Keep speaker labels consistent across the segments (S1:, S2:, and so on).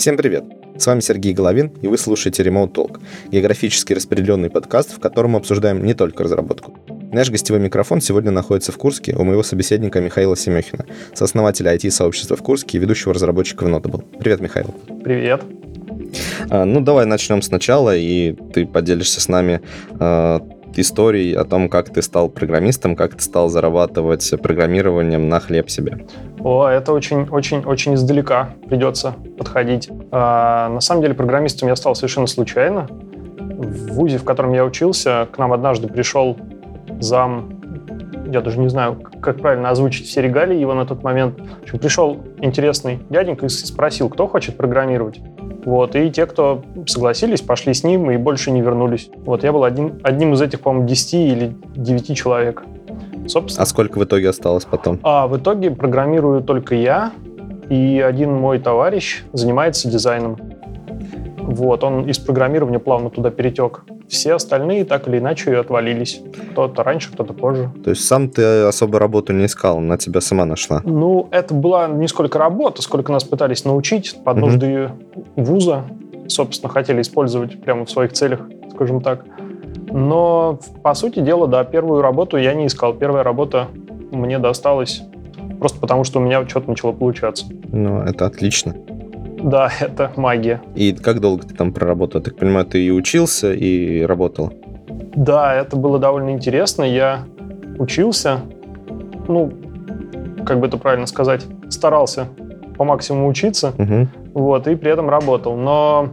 S1: Всем привет! С вами Сергей Головин, и вы слушаете Remote Talk, географически распределенный подкаст, в котором мы обсуждаем не только разработку. Наш гостевой микрофон сегодня находится в Курске у моего собеседника Михаила Семехина, сооснователя IT-сообщества в Курске и ведущего разработчика в Notable. Привет, Михаил.
S2: Привет.
S1: А, ну, давай начнем сначала, и ты поделишься с нами а, историй о том, как ты стал программистом, как ты стал зарабатывать программированием на хлеб себе.
S2: О, это очень-очень-очень издалека придется подходить. А, на самом деле программистом я стал совершенно случайно. В ВУЗе, в котором я учился, к нам однажды пришел зам я даже не знаю, как правильно озвучить все регалии его на тот момент. В общем, пришел интересный дяденька и спросил, кто хочет программировать. Вот, и те, кто согласились, пошли с ним и больше не вернулись. Вот, я был один, одним из этих, по-моему, 10 или 9 человек.
S1: Собственно. А сколько в итоге осталось потом?
S2: А в итоге программирую только я, и один мой товарищ занимается дизайном. Вот, он из программирования плавно туда перетек. Все остальные так или иначе отвалились. Кто-то раньше, кто-то позже.
S1: То есть сам ты особо работу не искал, она тебя сама нашла?
S2: Ну, это была не сколько работа, сколько нас пытались научить под угу. нужды вуза. Собственно, хотели использовать прямо в своих целях, скажем так. Но, по сути дела, да, первую работу я не искал. Первая работа мне досталась просто потому, что у меня что-то начало получаться.
S1: Ну, это отлично.
S2: Да, это магия.
S1: И как долго ты там проработал? Я так понимаю, ты и учился, и работал?
S2: Да, это было довольно интересно. Я учился, ну, как бы это правильно сказать, старался по максимуму учиться, угу. вот, и при этом работал. Но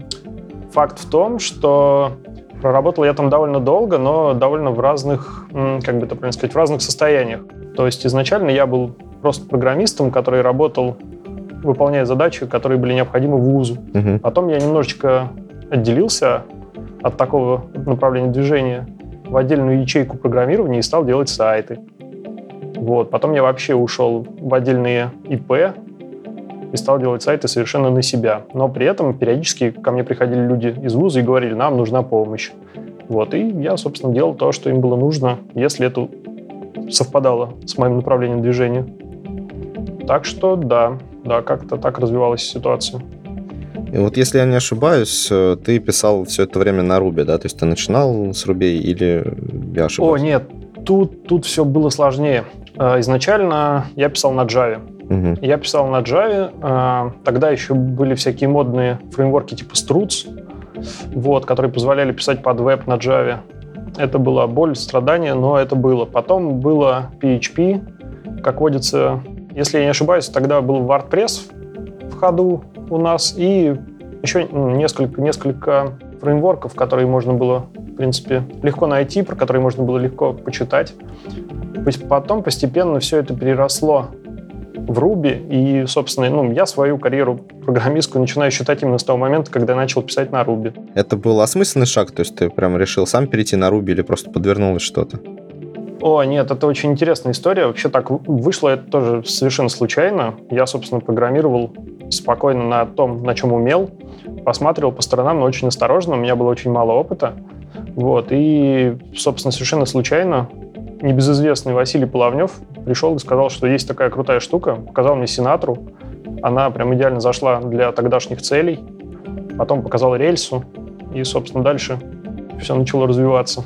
S2: факт в том, что проработал я там довольно долго, но довольно в разных, как бы это правильно сказать, в разных состояниях. То есть изначально я был просто программистом, который работал выполняя задачи, которые были необходимы вузу. Угу. Потом я немножечко отделился от такого направления движения в отдельную ячейку программирования и стал делать сайты. Вот. Потом я вообще ушел в отдельные ИП и стал делать сайты совершенно на себя. Но при этом периодически ко мне приходили люди из вуза и говорили, нам нужна помощь. Вот. И я, собственно, делал то, что им было нужно, если это совпадало с моим направлением движения. Так что да, да, как-то так развивалась ситуация.
S1: И вот если я не ошибаюсь, э, ты писал все это время на Ruby, да? То есть ты начинал с Ruby или я ошибаюсь?
S2: О, нет, тут, тут все было сложнее. Э, изначально я писал на Java. Угу. Я писал на Java. Э, тогда еще были всякие модные фреймворки типа Struts, вот, которые позволяли писать под веб на Java. Это была боль, страдание, но это было. Потом было PHP, как водится, если я не ошибаюсь, тогда был WordPress в ходу у нас и еще несколько, несколько фреймворков, которые можно было, в принципе, легко найти, про которые можно было легко почитать. Потом постепенно все это переросло в Ruby, и, собственно, ну, я свою карьеру программистскую начинаю считать именно с того момента, когда я начал писать на Ruby.
S1: Это был осмысленный шаг? То есть ты прям решил сам перейти на Ruby или просто подвернулось что-то?
S2: О, нет, это очень интересная история. Вообще так вышло это тоже совершенно случайно. Я, собственно, программировал спокойно на том, на чем умел. Посматривал по сторонам, но очень осторожно. У меня было очень мало опыта. Вот. И, собственно, совершенно случайно небезызвестный Василий Половнев пришел и сказал, что есть такая крутая штука. Показал мне Синатру. Она прям идеально зашла для тогдашних целей. Потом показал рельсу. И, собственно, дальше все начало развиваться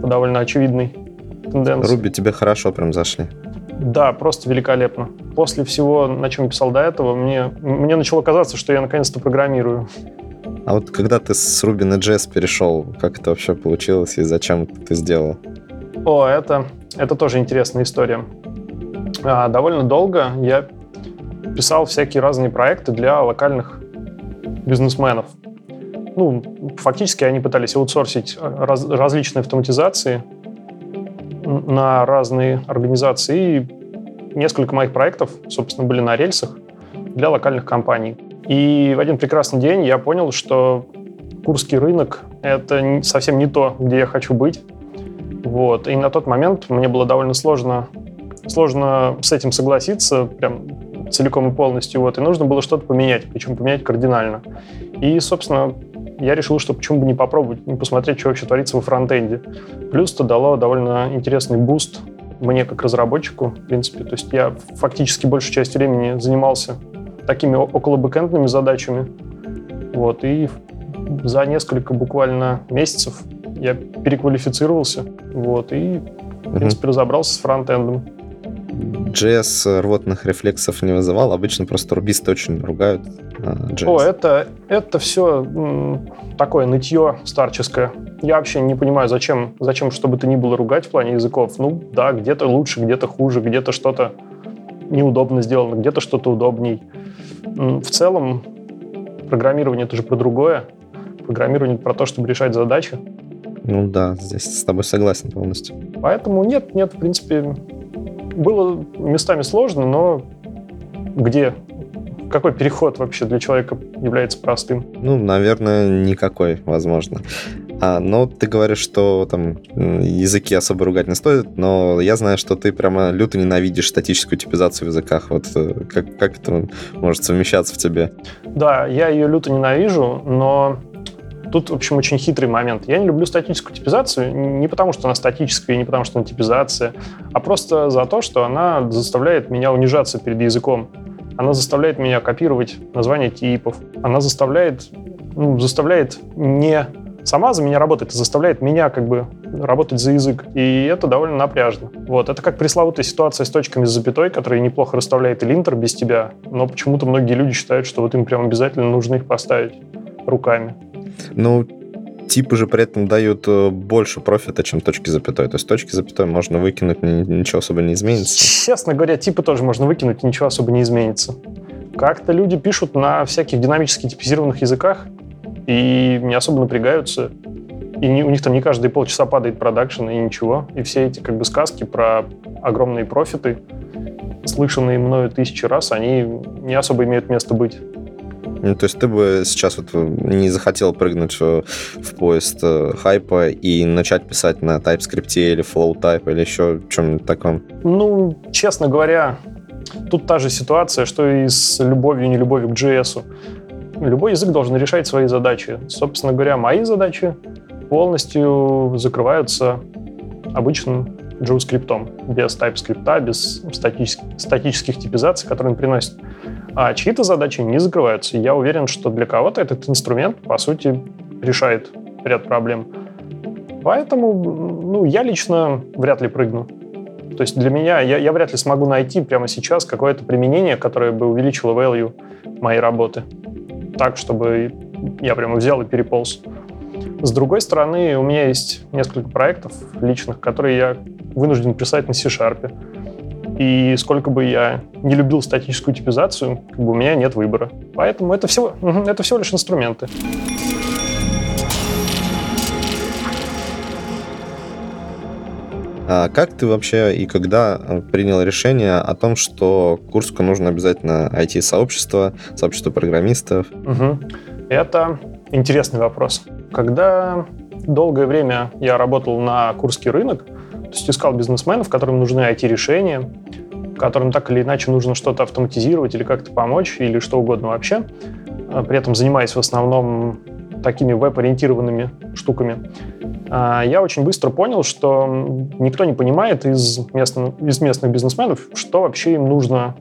S2: по довольно очевидной
S1: тенденции. Руби тебе хорошо прям зашли.
S2: Да, просто великолепно. После всего, на чем писал до этого, мне, мне начало казаться, что я наконец-то программирую.
S1: А вот когда ты с Ruby на JS перешел, как это вообще получилось и зачем ты сделал?
S2: О, это, это тоже интересная история. А, довольно долго я писал всякие разные проекты для локальных бизнесменов. Ну, фактически они пытались аутсорсить раз, различные автоматизации на разные организации. И несколько моих проектов, собственно, были на рельсах для локальных компаний. И в один прекрасный день я понял, что курский рынок — это совсем не то, где я хочу быть. Вот. И на тот момент мне было довольно сложно, сложно с этим согласиться, прям целиком и полностью. Вот. И нужно было что-то поменять, причем поменять кардинально. И, собственно, я решил, что почему бы не попробовать, не посмотреть, что вообще творится во фронтенде. Плюс это дало довольно интересный boost мне как разработчику, в принципе. То есть я фактически большую часть времени занимался такими около бэкэндными задачами. Вот, и за несколько буквально месяцев я переквалифицировался, вот, и, в принципе, разобрался с фронтендом.
S1: JS рвотных рефлексов не вызывал, обычно просто рубисты очень ругают
S2: JS. О, это, это все такое нытье старческое. Я вообще не понимаю, зачем, зачем чтобы то ни было ругать в плане языков. Ну да, где-то лучше, где-то хуже, где-то что-то неудобно сделано, где-то что-то удобней. В целом, программирование это же про другое. Программирование про то, чтобы решать задачи.
S1: Ну да, здесь с тобой согласен полностью.
S2: Поэтому нет, нет, в принципе, было местами сложно, но где какой переход вообще для человека является простым?
S1: Ну, наверное, никакой, возможно. А, но ты говоришь, что там языки особо ругать не стоит, но я знаю, что ты прямо люто ненавидишь статическую типизацию в языках. Вот э, как, как это может совмещаться в тебе?
S2: Да, я ее люто ненавижу, но Тут, в общем, очень хитрый момент. Я не люблю статическую типизацию не потому, что она статическая, не потому, что она типизация, а просто за то, что она заставляет меня унижаться перед языком. Она заставляет меня копировать названия типов. Она заставляет, ну, заставляет не сама за меня работать, а заставляет меня как бы работать за язык. И это довольно напряжно. Вот. Это как пресловутая ситуация с точками с запятой, которые неплохо расставляет и линтер без тебя, но почему-то многие люди считают, что вот им прям обязательно нужно их поставить руками.
S1: Ну, типы же при этом дают э, больше профита, чем точки запятой. То есть точки запятой можно выкинуть, ничего особо не изменится.
S2: Честно говоря, типы тоже можно выкинуть, ничего особо не изменится. Как-то люди пишут на всяких динамически типизированных языках и не особо напрягаются. И у них там не каждые полчаса падает продакшн и ничего. И все эти как бы сказки про огромные профиты, слышанные мною тысячи раз, они не особо имеют место быть.
S1: Ну, то есть ты бы сейчас вот не захотел прыгнуть в, в поезд э, хайпа и начать писать на TypeScript или FlowType или еще чем-нибудь таком?
S2: Ну, честно говоря, тут та же ситуация, что и с любовью и нелюбовью к JS. Любой язык должен решать свои задачи. Собственно говоря, мои задачи полностью закрываются обычным JavaScript, без TypeScript, без статических, статических типизаций, которые он приносит а чьи-то задачи не закрываются. я уверен, что для кого-то этот инструмент, по сути, решает ряд проблем. Поэтому, ну, я лично вряд ли прыгну. То есть для меня, я, я вряд ли смогу найти прямо сейчас какое-то применение, которое бы увеличило value моей работы. Так, чтобы я прямо взял и переполз. С другой стороны, у меня есть несколько проектов личных, которые я вынужден писать на C-Sharp. И сколько бы я не любил статическую типизацию, как бы у меня нет выбора. Поэтому это всего, это всего лишь инструменты.
S1: А как ты вообще и когда э, принял решение о том, что Курску нужно обязательно IT-сообщество, сообщество программистов?
S2: Угу. Это интересный вопрос. Когда долгое время я работал на Курский рынок, то есть искал бизнесменов, которым нужны IT-решения, которым так или иначе нужно что-то автоматизировать или как-то помочь, или что угодно вообще, а, при этом занимаясь в основном такими веб-ориентированными штуками, а, я очень быстро понял, что никто не понимает из, местных, из местных бизнесменов, что вообще им нужно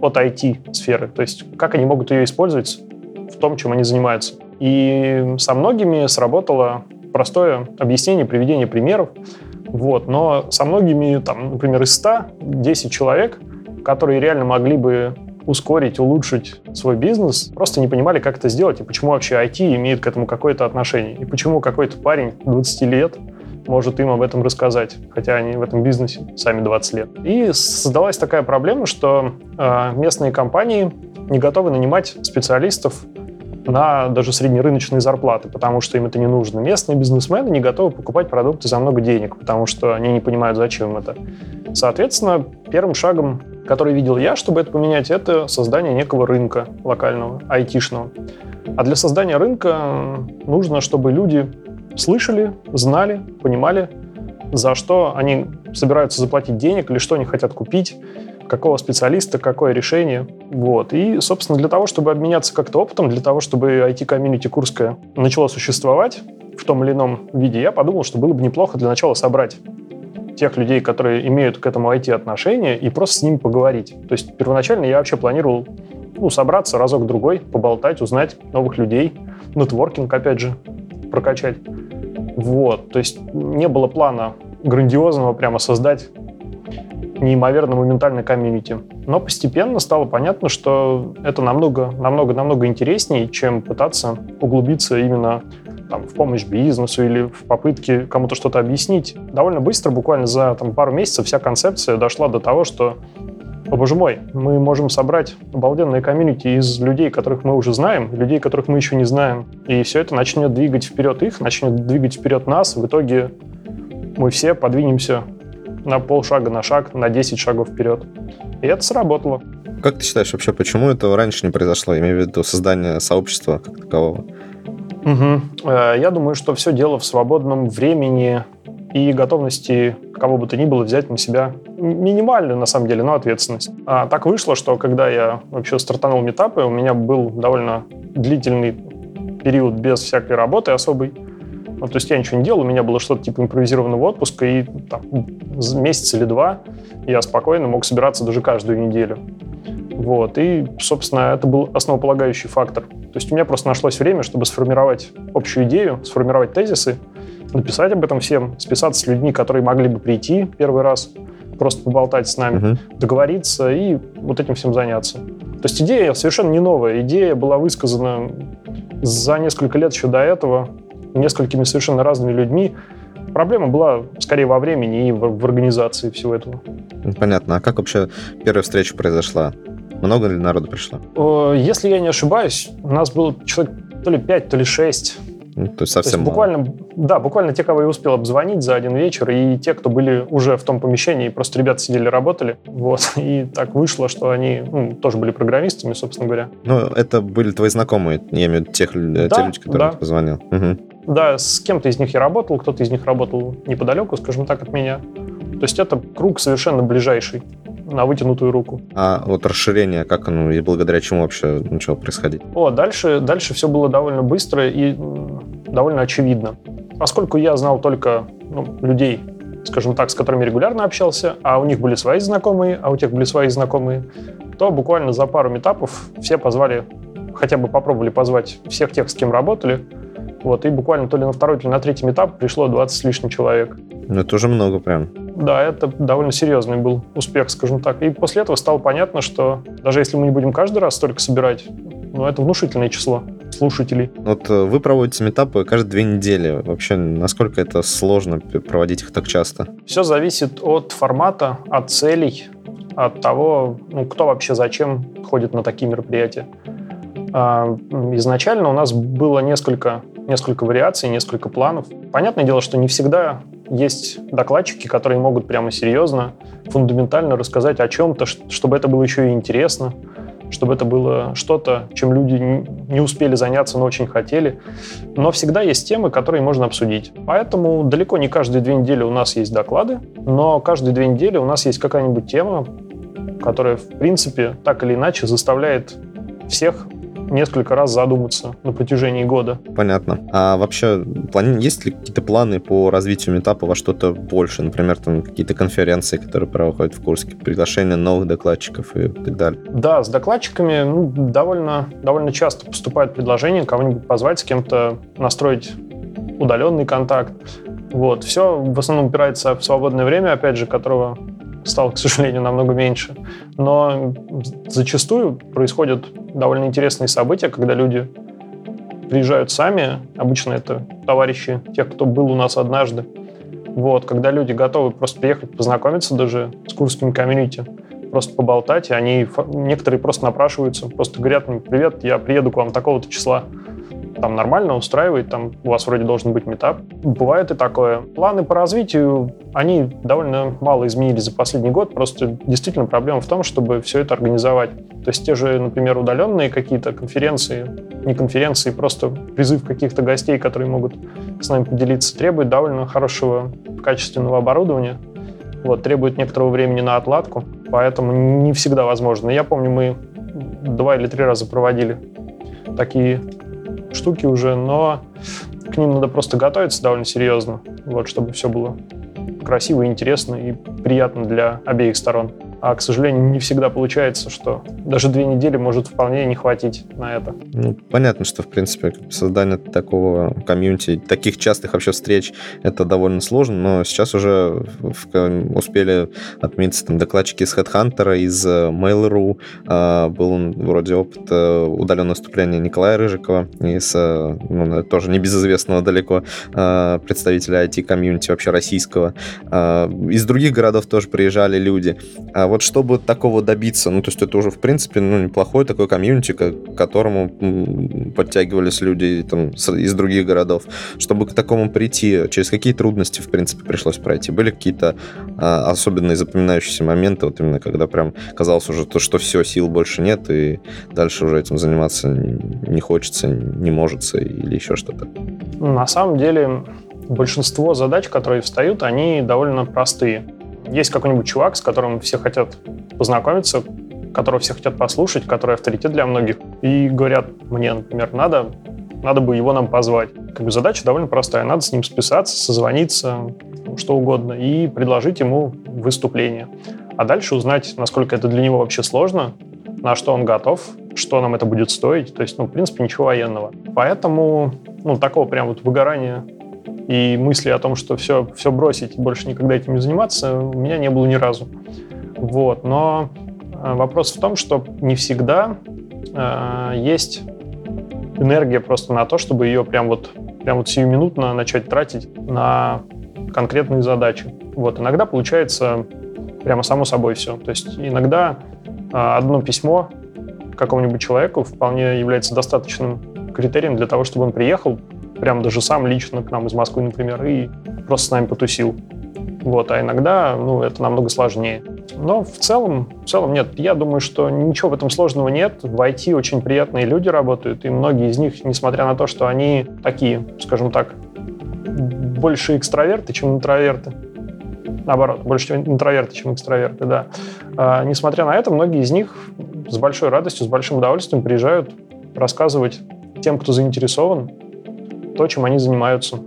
S2: от IT-сферы, то есть как они могут ее использовать в том, чем они занимаются. И со многими сработало простое объяснение, приведение примеров, вот. Но со многими, там, например, из 100, 10 человек, которые реально могли бы ускорить, улучшить свой бизнес, просто не понимали, как это сделать, и почему вообще IT имеет к этому какое-то отношение, и почему какой-то парень 20 лет может им об этом рассказать, хотя они в этом бизнесе сами 20 лет. И создалась такая проблема, что э, местные компании не готовы нанимать специалистов на даже среднерыночные зарплаты, потому что им это не нужно. Местные бизнесмены не готовы покупать продукты за много денег, потому что они не понимают, зачем это. Соответственно, первым шагом, который видел я, чтобы это поменять, это создание некого рынка локального, айтишного. А для создания рынка нужно, чтобы люди слышали, знали, понимали, за что они собираются заплатить денег или что они хотят купить, какого специалиста, какое решение. Вот. И, собственно, для того, чтобы обменяться как-то опытом, для того, чтобы IT-комьюнити Курская начала существовать в том или ином виде, я подумал, что было бы неплохо для начала собрать тех людей, которые имеют к этому IT отношение, и просто с ними поговорить. То есть первоначально я вообще планировал ну, собраться разок-другой, поболтать, узнать новых людей, нетворкинг, опять же, прокачать. Вот, то есть не было плана грандиозного прямо создать неимоверно моментальной комьюнити. Но постепенно стало понятно, что это намного, намного, намного интереснее, чем пытаться углубиться именно там, в помощь бизнесу или в попытке кому-то что-то объяснить. Довольно быстро, буквально за там, пару месяцев, вся концепция дошла до того, что о боже мой, мы можем собрать обалденные комьюнити из людей, которых мы уже знаем, людей, которых мы еще не знаем. И все это начнет двигать вперед их, начнет двигать вперед нас. В итоге мы все подвинемся на полшага на шаг, на 10 шагов вперед. И это сработало.
S1: Как ты считаешь вообще, почему это раньше не произошло? Я имею в виду создание сообщества как такового.
S2: Угу. Я думаю, что все дело в свободном времени и готовности кого бы то ни было взять на себя минимальную, на самом деле, но ответственность. А так вышло, что когда я вообще стартанул метапы, у меня был довольно длительный период без всякой работы особой. Ну, то есть я ничего не делал, у меня было что-то типа импровизированного отпуска, и там, месяц или два я спокойно мог собираться даже каждую неделю. Вот. И, собственно, это был основополагающий фактор. То есть у меня просто нашлось время, чтобы сформировать общую идею, сформировать тезисы, написать об этом всем, списаться с людьми, которые могли бы прийти первый раз, просто поболтать с нами, uh договориться и вот этим всем заняться. То есть идея совершенно не новая. Идея была высказана за несколько лет еще до этого несколькими совершенно разными людьми. Проблема была скорее во времени и в, в организации всего этого.
S1: Понятно. А как вообще первая встреча произошла? Много ли народу пришло?
S2: Если я не ошибаюсь, у нас было человек то ли 5, то ли 6.
S1: Ну, то есть совсем то есть
S2: буквально, мало. Да, буквально те, кого я успел обзвонить за один вечер, и те, кто были уже в том помещении, просто ребята сидели, работали. Вот. И так вышло, что они ну, тоже были программистами, собственно говоря.
S1: Ну, это были твои знакомые, я имею в виду тех, да, те люди, которые да. позвонил.
S2: Угу. Да, с кем-то из них я работал, кто-то из них работал неподалеку, скажем так, от меня. То есть это круг совершенно ближайший на вытянутую руку.
S1: А вот расширение, как оно и благодаря чему вообще начало происходить?
S2: О, дальше, дальше все было довольно быстро и довольно очевидно. Поскольку я знал только ну, людей, скажем так, с которыми регулярно общался, а у них были свои знакомые, а у тех были свои знакомые, то буквально за пару метапов все позвали, хотя бы попробовали позвать всех тех, с кем работали, вот, и буквально то ли на второй, то ли на третий этап пришло 20 с лишним человек.
S1: Ну, это уже много прям.
S2: Да, это довольно серьезный был успех, скажем так. И после этого стало понятно, что даже если мы не будем каждый раз столько собирать, ну, это внушительное число слушателей.
S1: Вот э, вы проводите метапы каждые две недели. Вообще, насколько это сложно проводить их так часто?
S2: Все зависит от формата, от целей, от того, ну, кто вообще зачем ходит на такие мероприятия. А, изначально у нас было несколько, несколько вариаций, несколько планов. Понятное дело, что не всегда есть докладчики, которые могут прямо серьезно, фундаментально рассказать о чем-то, чтобы это было еще и интересно, чтобы это было что-то, чем люди не успели заняться, но очень хотели. Но всегда есть темы, которые можно обсудить. Поэтому далеко не каждые две недели у нас есть доклады, но каждые две недели у нас есть какая-нибудь тема, которая, в принципе, так или иначе заставляет всех несколько раз задуматься на протяжении года.
S1: Понятно. А вообще, плани... есть ли какие-то планы по развитию метапа во что-то больше? Например, там какие-то конференции, которые проходят в Курске, приглашение новых докладчиков и так далее?
S2: Да, с докладчиками ну, довольно, довольно часто поступает предложение кого-нибудь позвать, с кем-то настроить удаленный контакт. Вот. Все в основном упирается в свободное время, опять же, которого стало, к сожалению, намного меньше. Но зачастую происходят довольно интересные события, когда люди приезжают сами. Обычно это товарищи тех, кто был у нас однажды. Вот, когда люди готовы просто приехать познакомиться даже с курскими комьюнити, просто поболтать, и они, некоторые просто напрашиваются, просто говорят привет, я приеду к вам такого-то числа там нормально устраивает, там у вас вроде должен быть метап. Бывает и такое. Планы по развитию, они довольно мало изменились за последний год, просто действительно проблема в том, чтобы все это организовать. То есть те же, например, удаленные какие-то конференции, не конференции, просто призыв каких-то гостей, которые могут с нами поделиться, требует довольно хорошего качественного оборудования, вот, требует некоторого времени на отладку, поэтому не всегда возможно. Я помню, мы два или три раза проводили такие штуки уже, но к ним надо просто готовиться довольно серьезно, вот, чтобы все было красиво, интересно и приятно для обеих сторон. А, к сожалению, не всегда получается, что даже две недели может вполне не хватить на это.
S1: Ну, понятно, что, в принципе, создание такого комьюнити, таких частых вообще встреч, это довольно сложно, но сейчас уже в, успели отметиться там докладчики из HeadHunter, из э, Mail.ru, а, был вроде опыт э, удаленного выступления Николая Рыжикова из, э, ну, тоже небезызвестного далеко представителя IT-комьюнити вообще российского. А, из других городов тоже приезжали люди. А вот чтобы такого добиться, ну, то есть это уже, в принципе, ну, неплохой такой комьюнити, к которому подтягивались люди там, из других городов. Чтобы к такому прийти, через какие трудности, в принципе, пришлось пройти? Были какие-то а, особенные запоминающиеся моменты, вот именно когда прям казалось уже, то, что все, сил больше нет, и дальше уже этим заниматься не хочется, не может или еще что-то?
S2: На самом деле, большинство задач, которые встают, они довольно простые есть какой-нибудь чувак, с которым все хотят познакомиться, которого все хотят послушать, который авторитет для многих, и говорят мне, например, надо, надо бы его нам позвать. Как бы задача довольно простая. Надо с ним списаться, созвониться, что угодно, и предложить ему выступление. А дальше узнать, насколько это для него вообще сложно, на что он готов, что нам это будет стоить. То есть, ну, в принципе, ничего военного. Поэтому, ну, такого прям вот выгорания и мысли о том, что все, все бросить больше никогда этим не заниматься, у меня не было ни разу. Вот. Но э, вопрос в том, что не всегда э, есть энергия просто на то, чтобы ее прям вот, прям вот сиюминутно начать тратить на конкретные задачи. Вот. Иногда получается прямо само собой все. То есть иногда э, одно письмо какому-нибудь человеку вполне является достаточным критерием для того, чтобы он приехал, прям даже сам лично к нам из Москвы, например, и просто с нами потусил. Вот, а иногда, ну, это намного сложнее. Но в целом, в целом нет. Я думаю, что ничего в этом сложного нет. В IT очень приятные люди работают, и многие из них, несмотря на то, что они такие, скажем так, больше экстраверты, чем интроверты, наоборот, больше интроверты, чем экстраверты, да. А, несмотря на это, многие из них с большой радостью, с большим удовольствием приезжают рассказывать тем, кто заинтересован, то, чем они занимаются.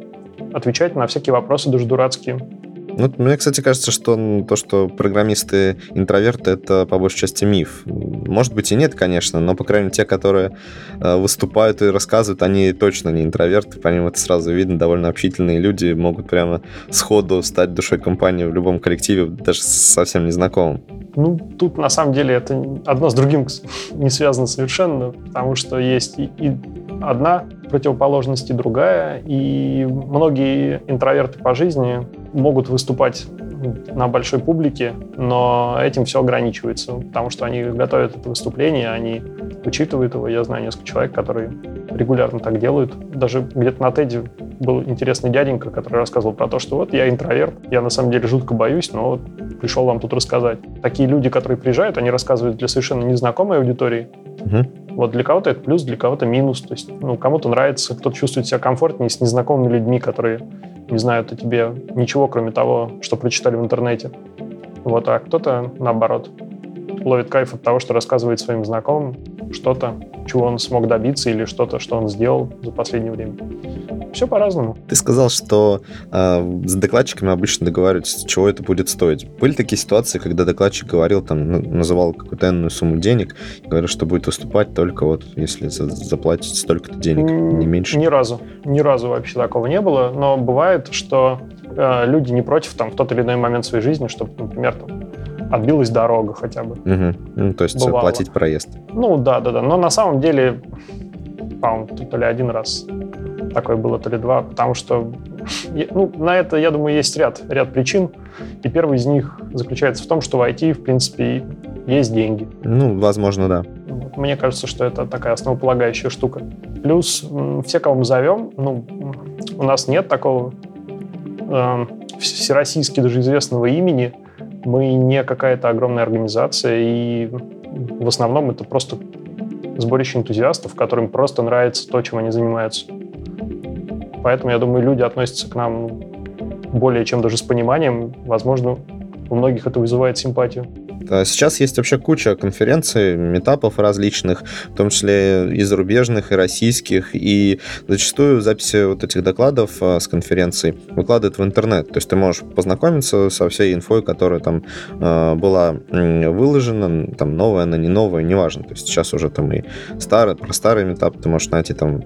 S2: Отвечать на всякие вопросы, даже дурацкие.
S1: Ну, мне, кстати, кажется, что то, что программисты интроверты, это по большей части миф. Может быть и нет, конечно, но, по крайней мере, те, которые э, выступают и рассказывают, они точно не интроверты, по ним это сразу видно, довольно общительные люди могут прямо сходу стать душой компании в любом коллективе, даже совсем незнакомым.
S2: Ну, тут на самом деле это одно с другим не связано совершенно, потому что есть и, и одна противоположность и другая, и многие интроверты по жизни могут выступать на большой публике, но этим все ограничивается, потому что они готовят это выступление, они учитывают его. Я знаю несколько человек, которые регулярно так делают. Даже где-то на Теди был интересный дяденька, который рассказывал про то, что вот я интроверт, я на самом деле жутко боюсь, но вот пришел вам тут рассказать. Такие люди, которые приезжают, они рассказывают для совершенно незнакомой аудитории. Угу. Вот для кого-то это плюс, для кого-то минус. То есть, ну, кому-то нравится, кто-то чувствует себя комфортнее с незнакомыми людьми, которые не знают о тебе ничего, кроме того, что прочитали в интернете. Вот, а кто-то, наоборот, ловит кайф от того, что рассказывает своим знакомым что-то, чего он смог добиться или что-то, что он сделал за последнее время. Все по-разному.
S1: Ты сказал, что э, с докладчиками обычно договариваются, чего это будет стоить. Были такие ситуации, когда докладчик говорил, там, называл какую-то энную сумму денег, говорил, что будет выступать только вот, если заплатить столько-то денег, не меньше?
S2: Ни разу. Ни разу вообще такого не было, но бывает, что э, люди не против там в тот или иной момент своей жизни, чтобы, например, там, отбилась дорога хотя бы.
S1: Угу. Ну, то есть Бывало. платить проезд.
S2: Ну, да, да, да. Но на самом деле, по-моему, то ли один раз такое было, то ли два, потому что ну, на это, я думаю, есть ряд, ряд причин. И первый из них заключается в том, что в IT, в принципе, есть деньги.
S1: Ну, возможно, да.
S2: Мне кажется, что это такая основополагающая штука. Плюс все, кого мы зовем, ну, у нас нет такого э, всероссийски даже известного имени, мы не какая-то огромная организация, и в основном это просто сборище энтузиастов, которым просто нравится то, чем они занимаются. Поэтому, я думаю, люди относятся к нам более чем даже с пониманием. Возможно, у многих это вызывает симпатию.
S1: Сейчас есть вообще куча конференций, метапов различных, в том числе и зарубежных, и российских, и зачастую записи вот этих докладов а, с конференций выкладывают в интернет. То есть ты можешь познакомиться со всей инфой, которая там а, была выложена, там новая, она не новая, неважно. То есть сейчас уже там и старый, про старый метап ты можешь найти там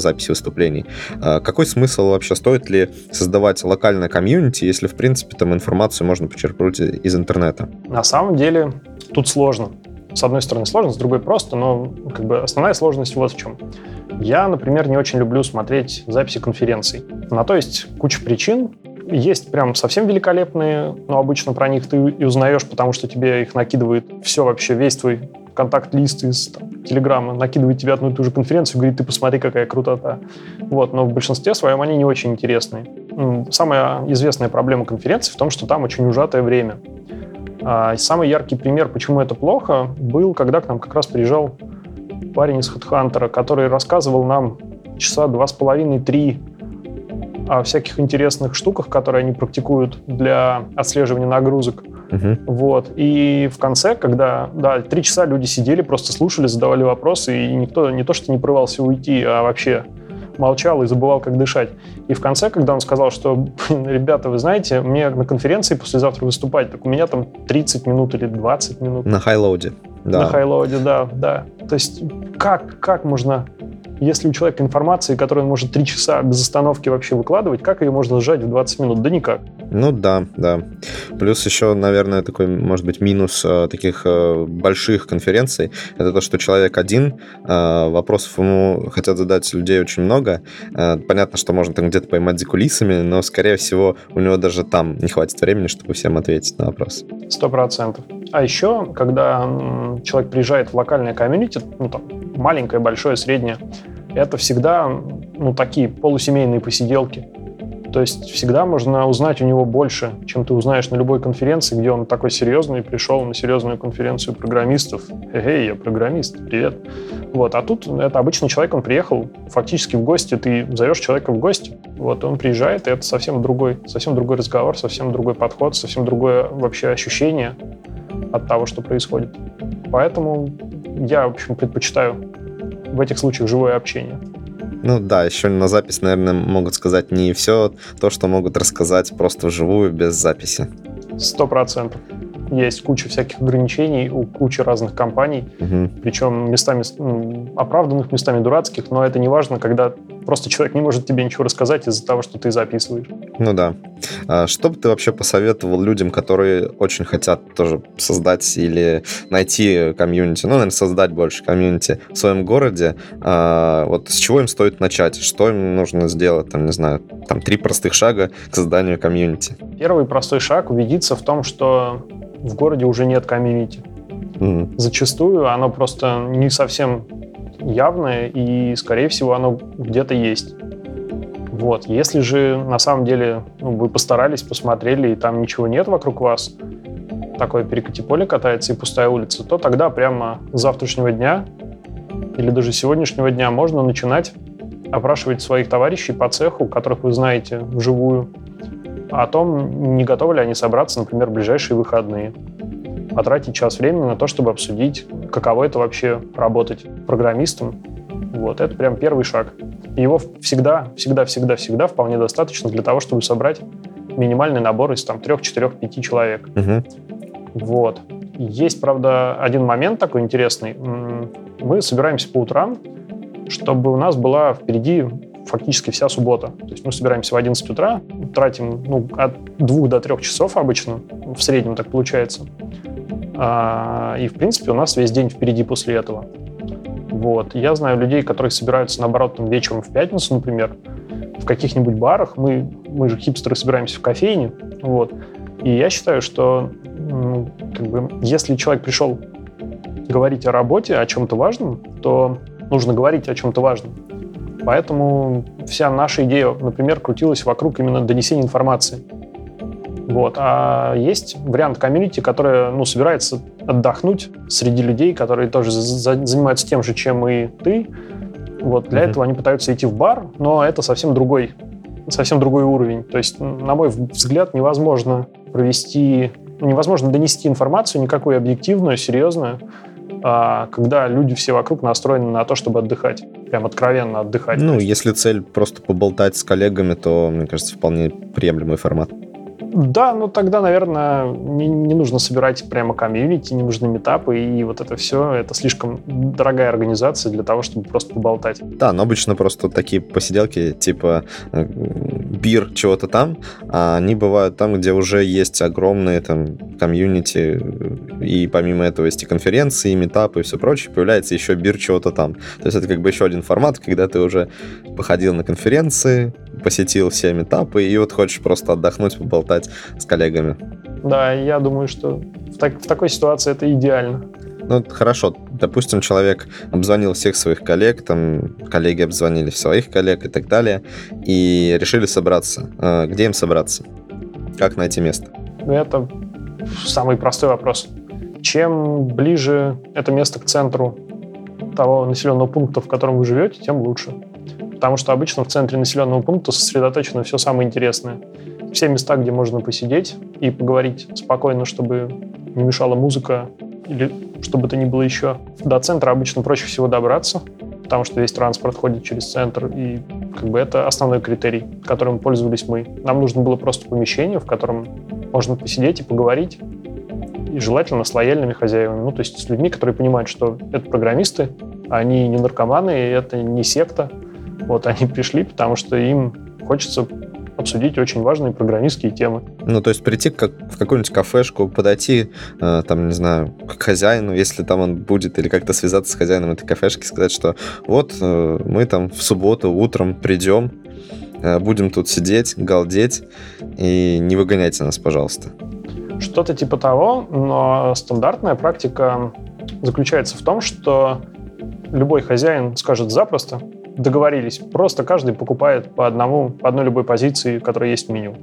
S1: записи выступлений. Какой смысл вообще? Стоит ли создавать локальное комьюнити, если, в принципе, там информацию можно почерпнуть из интернета?
S2: На самом деле тут сложно. С одной стороны сложно, с другой просто, но как бы основная сложность вот в чем. Я, например, не очень люблю смотреть записи конференций. На то есть куча причин. Есть прям совсем великолепные, но обычно про них ты и узнаешь, потому что тебе их накидывает все вообще, весь твой контакт-лист из там, Телеграма, накидывает тебе одну и ту же конференцию, говорит, ты посмотри, какая крутота. Вот, но в большинстве своем они не очень интересные. Самая известная проблема конференции в том, что там очень ужатое время. А самый яркий пример, почему это плохо, был, когда к нам как раз приезжал парень из HeadHunter, который рассказывал нам часа два с половиной, три о всяких интересных штуках, которые они практикуют для отслеживания нагрузок. Uh-huh. Вот. И в конце, когда, да, три часа люди сидели, просто слушали, задавали вопросы, и никто не то, что не прорывался уйти, а вообще молчал и забывал, как дышать. И в конце, когда он сказал, что, ребята, вы знаете, мне на конференции послезавтра выступать, так у меня там 30 минут или 20 минут.
S1: На хайлоуде.
S2: Да. На хайлоуде, да, да. То есть как, как можно если у человека информация, которую он может три часа без остановки вообще выкладывать, как ее можно сжать в 20 минут? Да никак.
S1: Ну да, да. Плюс еще, наверное, такой, может быть, минус э, таких э, больших конференций, это то, что человек один, э, вопросов ему хотят задать людей очень много. Э, понятно, что можно там где-то поймать за кулисами, но, скорее всего, у него даже там не хватит времени, чтобы всем ответить на вопрос.
S2: Сто процентов. А еще, когда человек приезжает в локальное комьюнити, ну там, маленькое, большое, среднее, это всегда ну, такие полусемейные посиделки. То есть всегда можно узнать у него больше, чем ты узнаешь на любой конференции, где он такой серьезный пришел на серьезную конференцию программистов. Эй, я программист, привет. Вот. А тут это обычный человек, он приехал фактически в гости, ты зовешь человека в гости, вот он приезжает, и это совсем другой, совсем другой разговор, совсем другой подход, совсем другое вообще ощущение от того, что происходит. Поэтому я, в общем, предпочитаю в этих случаях живое общение.
S1: Ну да, еще на запись, наверное, могут сказать не все то, что могут рассказать просто вживую, без записи.
S2: Сто процентов. Есть куча всяких ограничений у кучи разных компаний, угу. причем местами оправданных, местами дурацких, но это не важно, когда Просто человек не может тебе ничего рассказать из-за того, что ты записываешь.
S1: Ну да. А что бы ты вообще посоветовал людям, которые очень хотят тоже создать или найти комьюнити, ну, наверное, создать больше комьюнити в своем городе? А, вот с чего им стоит начать? Что им нужно сделать? Там, не знаю, там три простых шага к созданию комьюнити.
S2: Первый простой шаг — убедиться в том, что в городе уже нет комьюнити. Mm-hmm. Зачастую оно просто не совсем явное, и, скорее всего, оно где-то есть. Вот. Если же на самом деле ну, вы постарались, посмотрели, и там ничего нет вокруг вас, такое перекати поле катается и пустая улица, то тогда прямо с завтрашнего дня или даже сегодняшнего дня можно начинать опрашивать своих товарищей по цеху, которых вы знаете вживую, о том, не готовы ли они собраться, например, в ближайшие выходные потратить час времени на то, чтобы обсудить, каково это вообще работать программистом. Вот, это прям первый шаг. его всегда, всегда, всегда, всегда вполне достаточно для того, чтобы собрать минимальный набор из там трех, четырех, пяти человек. Угу. Вот. Есть, правда, один момент такой интересный. Мы собираемся по утрам, чтобы у нас была впереди фактически вся суббота. То есть мы собираемся в 11 утра, тратим ну, от двух до трех часов обычно, в среднем так получается. А, и, в принципе, у нас весь день впереди после этого. Вот. Я знаю людей, которые собираются, наоборот, там, вечером в пятницу, например, в каких-нибудь барах. Мы, мы же хипстеры собираемся в кофейне. Вот. И я считаю, что ну, как бы, если человек пришел говорить о работе, о чем-то важном, то нужно говорить о чем-то важном. Поэтому вся наша идея, например, крутилась вокруг именно донесения информации. Вот. А есть вариант комьюнити, который ну, собирается отдохнуть среди людей, которые тоже за- занимаются тем же, чем и ты. Вот. Для mm-hmm. этого они пытаются идти в бар, но это совсем другой, совсем другой уровень. То есть, на мой взгляд, невозможно провести невозможно донести информацию никакую объективную, серьезную, а, когда люди все вокруг настроены на то, чтобы отдыхать. Прям откровенно отдыхать.
S1: Ну, если цель просто поболтать с коллегами, то, мне кажется, вполне приемлемый формат.
S2: Да, ну тогда, наверное, не, не нужно собирать прямо комьюнити, не нужны метапы, и вот это все, это слишком дорогая организация для того, чтобы просто поболтать.
S1: Да, но обычно просто такие посиделки, типа э, бир чего-то там, а они бывают там, где уже есть огромные там комьюнити, и помимо этого есть и конференции, и метапы, и все прочее, появляется еще бир чего-то там. То есть это как бы еще один формат, когда ты уже походил на конференции, посетил все метапы, и вот хочешь просто отдохнуть, поболтать с коллегами.
S2: Да, я думаю, что в, так, в такой ситуации это идеально.
S1: Ну, хорошо, допустим, человек обзвонил всех своих коллег, там коллеги обзвонили своих коллег и так далее, и решили собраться. А, где им собраться? Как найти место?
S2: Это самый простой вопрос. Чем ближе это место к центру того населенного пункта, в котором вы живете, тем лучше потому что обычно в центре населенного пункта сосредоточено все самое интересное. Все места, где можно посидеть и поговорить спокойно, чтобы не мешала музыка или чтобы это ни было еще. До центра обычно проще всего добраться, потому что весь транспорт ходит через центр, и как бы это основной критерий, которым пользовались мы. Нам нужно было просто помещение, в котором можно посидеть и поговорить, и желательно с лояльными хозяевами, ну, то есть с людьми, которые понимают, что это программисты, они не наркоманы, и это не секта, вот они пришли, потому что им хочется обсудить очень важные программистские темы.
S1: Ну, то есть прийти как, в какую-нибудь кафешку, подойти, э, там, не знаю, к хозяину, если там он будет, или как-то связаться с хозяином этой кафешки, сказать, что вот э, мы там в субботу утром придем, э, будем тут сидеть, галдеть, и не выгоняйте нас, пожалуйста.
S2: Что-то типа того, но стандартная практика заключается в том, что любой хозяин скажет запросто, договорились. Просто каждый покупает по одному, по одной любой позиции, которая есть в меню.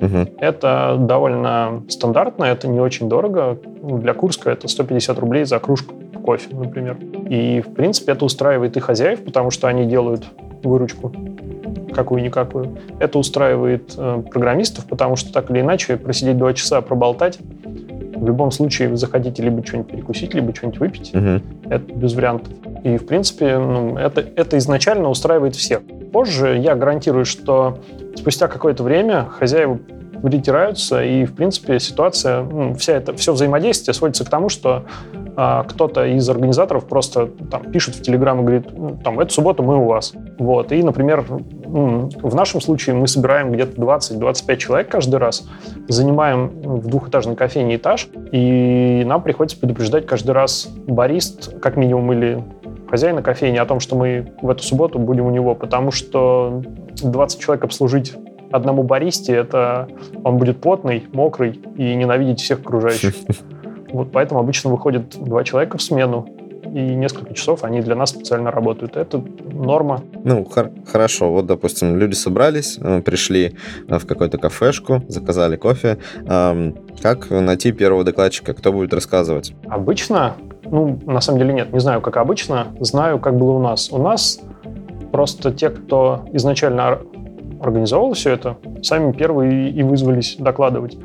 S2: Угу. Это довольно стандартно, это не очень дорого. Для Курска это 150 рублей за кружку кофе, например. И, в принципе, это устраивает и хозяев, потому что они делают выручку какую-никакую. Это устраивает э, программистов, потому что так или иначе просидеть два часа, проболтать, в любом случае вы захотите либо что-нибудь перекусить, либо что-нибудь выпить. Угу. Это без вариантов. И, в принципе, ну, это, это изначально устраивает всех. Позже я гарантирую, что спустя какое-то время хозяева притираются, и, в принципе, ситуация, ну, вся это, все взаимодействие сводится к тому, что а, кто-то из организаторов просто там, пишет в Телеграм и говорит, «Ну, там, эту субботу мы у вас. Вот. И, например, ну, в нашем случае мы собираем где-то 20-25 человек каждый раз, занимаем в двухэтажной кофейне этаж, и нам приходится предупреждать каждый раз барист, как минимум, или хозяина кофейни о том, что мы в эту субботу будем у него, потому что 20 человек обслужить одному баристе, это он будет потный, мокрый и ненавидеть всех окружающих. Вот поэтому обычно выходит два человека в смену, и несколько часов они для нас специально работают. Это норма.
S1: Ну, хор- хорошо. Вот, допустим, люди собрались, э, пришли в какую-то кафешку, заказали кофе. Как найти первого докладчика? Кто будет рассказывать?
S2: Обычно, ну, на самом деле нет, не знаю, как обычно, знаю, как было у нас. У нас просто те, кто изначально организовал все это, сами первые и вызвались докладывать.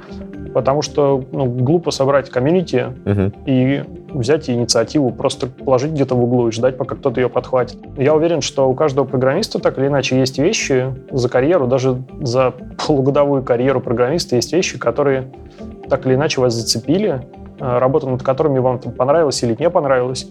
S2: Потому что ну, глупо собрать комьюнити uh-huh. и взять инициативу, просто положить где-то в углу и ждать, пока кто-то ее подхватит. Я уверен, что у каждого программиста так или иначе есть вещи за карьеру, даже за полугодовую карьеру программиста есть вещи, которые так или иначе вас зацепили, работа над которыми вам понравилось или не понравилось.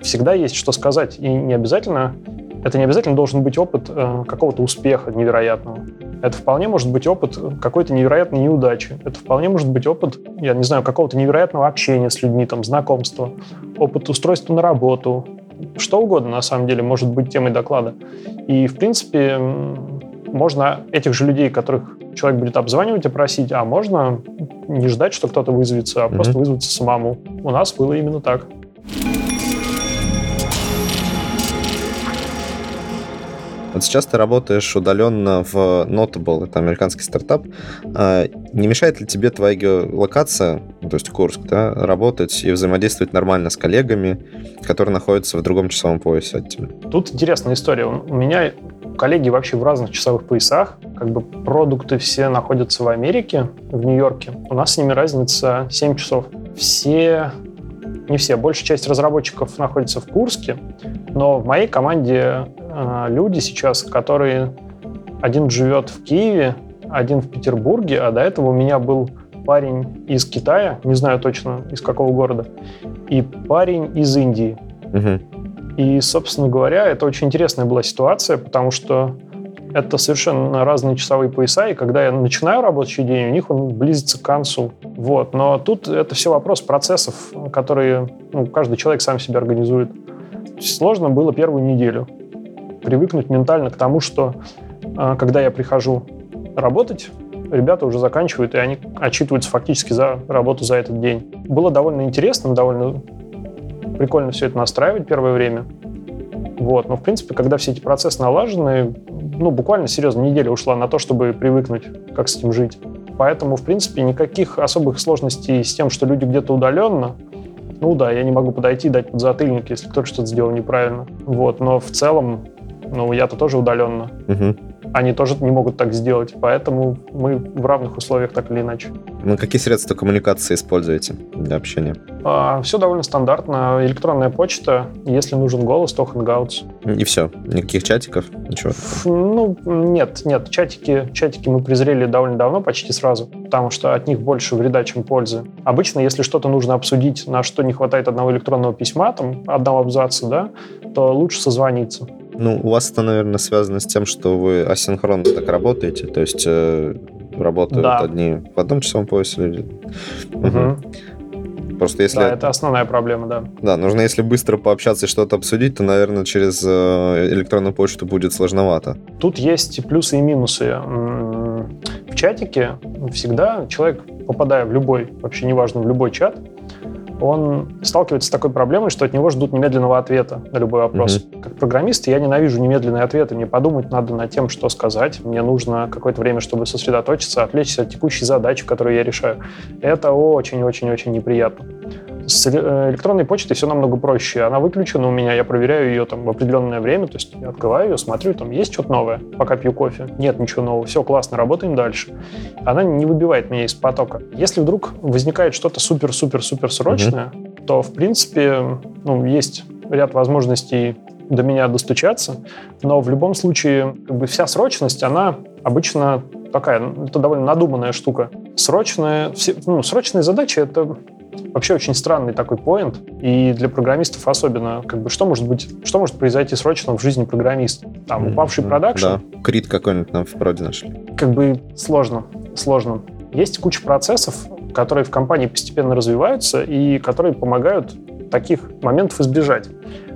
S2: Всегда есть что сказать, и не обязательно это не обязательно должен быть опыт э, какого-то успеха невероятного. Это вполне может быть опыт какой-то невероятной неудачи. Это вполне может быть опыт, я не знаю, какого-то невероятного общения с людьми, там, знакомства, опыт устройства на работу. Что угодно, на самом деле, может быть темой доклада. И, в принципе, можно этих же людей, которых человек будет обзванивать и просить, а можно не ждать, что кто-то вызовется, а mm-hmm. просто вызваться самому. У нас было именно так.
S1: Вот сейчас ты работаешь удаленно в Notable, это американский стартап. А, не мешает ли тебе твоя геолокация, то есть Курск, да, работать и взаимодействовать нормально с коллегами, которые находятся в другом часовом поясе от тебя?
S2: Тут интересная история. У меня коллеги вообще в разных часовых поясах. Как бы продукты все находятся в Америке, в Нью-Йорке. У нас с ними разница 7 часов. Все не все, большая часть разработчиков находится в Курске, но в моей команде люди сейчас, которые один живет в Киеве, один в Петербурге, а до этого у меня был парень из Китая, не знаю точно из какого города, и парень из Индии. Угу. И, собственно говоря, это очень интересная была ситуация, потому что это совершенно разные часовые пояса, и когда я начинаю рабочий день, у них он близится к концу. Вот. Но тут это все вопрос процессов, которые ну, каждый человек сам себе организует. Сложно было первую неделю привыкнуть ментально к тому, что а, когда я прихожу работать, ребята уже заканчивают, и они отчитываются фактически за работу за этот день. Было довольно интересно, довольно прикольно все это настраивать первое время. Вот. Но, в принципе, когда все эти процессы налажены, ну, буквально, серьезно, неделя ушла на то, чтобы привыкнуть, как с этим жить. Поэтому, в принципе, никаких особых сложностей с тем, что люди где-то удаленно, ну да, я не могу подойти и дать подзатыльник, если кто-то что-то сделал неправильно. Вот, но в целом, ну, я-то тоже удаленно. Угу они тоже не могут так сделать, поэтому мы в равных условиях так или иначе.
S1: Ну, какие средства коммуникации используете для общения?
S2: А, все довольно стандартно. Электронная почта, если нужен голос, то Hangouts.
S1: И все? Никаких чатиков? Ничего?
S2: Ну, нет, нет. Чатики, чатики мы презрели довольно давно, почти сразу, потому что от них больше вреда, чем пользы. Обычно, если что-то нужно обсудить, на что не хватает одного электронного письма, там, одного абзаца, да, то лучше созвониться.
S1: Ну, у вас это, наверное, связано с тем, что вы асинхронно так работаете, то есть э, работают да. одни в одном часовом поясе люди.
S2: Угу. Просто если... Да, это основная проблема, да.
S1: Да, нужно, если быстро пообщаться и что-то обсудить, то, наверное, через э, электронную почту будет сложновато.
S2: Тут есть плюсы и минусы. В чатике всегда человек, попадая в любой, вообще неважно, в любой чат, он сталкивается с такой проблемой, что от него ждут немедленного ответа на любой вопрос. Mm-hmm. Как программист я ненавижу немедленные ответы. Мне подумать надо над тем, что сказать. Мне нужно какое-то время, чтобы сосредоточиться, отвлечься от текущей задачи, которую я решаю. Это очень-очень-очень неприятно. С э, электронной почтой все намного проще. Она выключена у меня, я проверяю ее там в определенное время, то есть я открываю ее, смотрю, там есть что-то новое, пока пью кофе. Нет ничего нового, все классно, работаем дальше. Она не выбивает меня из потока. Если вдруг возникает что-то супер-супер-супер срочное, mm-hmm. то, в принципе, ну, есть ряд возможностей до меня достучаться, но в любом случае как бы вся срочность, она обычно такая, это довольно надуманная штука. Срочная, все, ну, срочные задачи — это Вообще очень странный такой поинт, и для программистов особенно, как бы, что может быть, что может произойти срочно в жизни программиста? Там, упавший продакшн?
S1: Да, крит какой-нибудь нам в проде нашли.
S2: Как бы сложно, сложно. Есть куча процессов, которые в компании постепенно развиваются и которые помогают таких моментов избежать.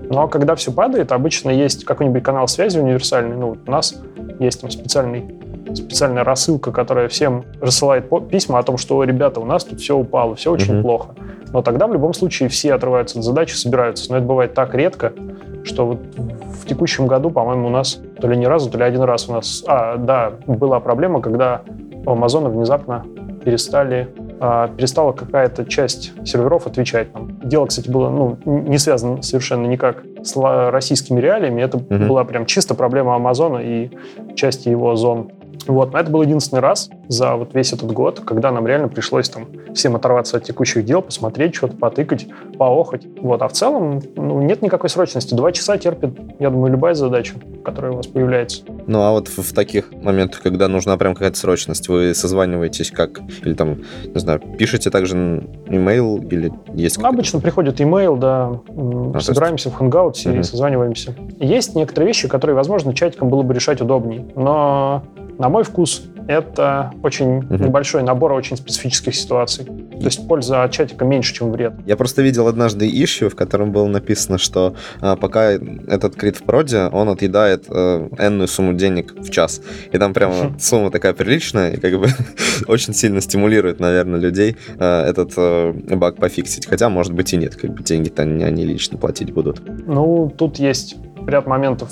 S2: Но когда все падает, обычно есть какой-нибудь канал связи универсальный. Ну, у нас есть там специальный специальная рассылка, которая всем рассылает письма о том, что, ребята, у нас тут все упало, все очень mm-hmm. плохо. Но тогда в любом случае все отрываются от задачи, собираются. Но это бывает так редко, что вот в текущем году, по-моему, у нас то ли ни разу, то ли один раз у нас... А, да, была проблема, когда у Амазона внезапно перестали а, перестала какая-то часть серверов отвечать нам. Дело, кстати, было ну, не связано совершенно никак с российскими реалиями. Это mm-hmm. была прям чисто проблема Амазона и части его зон. Вот, но это был единственный раз за вот весь этот год, когда нам реально пришлось там всем оторваться от текущих дел, посмотреть что-то, потыкать, поохать. Вот, а в целом ну, нет никакой срочности. Два часа терпит, я думаю, любая задача, которая у вас появляется.
S1: Ну, а вот в, в таких моментах, когда нужна прям какая-то срочность, вы созваниваетесь как? Или там, не знаю, пишете также имейл или есть
S2: Обычно приходит имейл, да, а, собираемся есть... в Hangouts угу. и созваниваемся. Есть некоторые вещи, которые, возможно, чатиком было бы решать удобнее, но на мой вкус, это очень угу. небольшой набор очень специфических ситуаций. То есть польза от чатика меньше, чем вред.
S1: Я просто видел однажды ищу, в котором было написано, что а, пока этот крит в проде, он отъедает а, энную сумму денег в час. И там прямо сумма такая приличная, и как бы очень сильно стимулирует, наверное, людей а, этот а, баг пофиксить. Хотя, может быть, и нет, как бы деньги-то они, они лично платить будут.
S2: Ну, тут есть ряд моментов.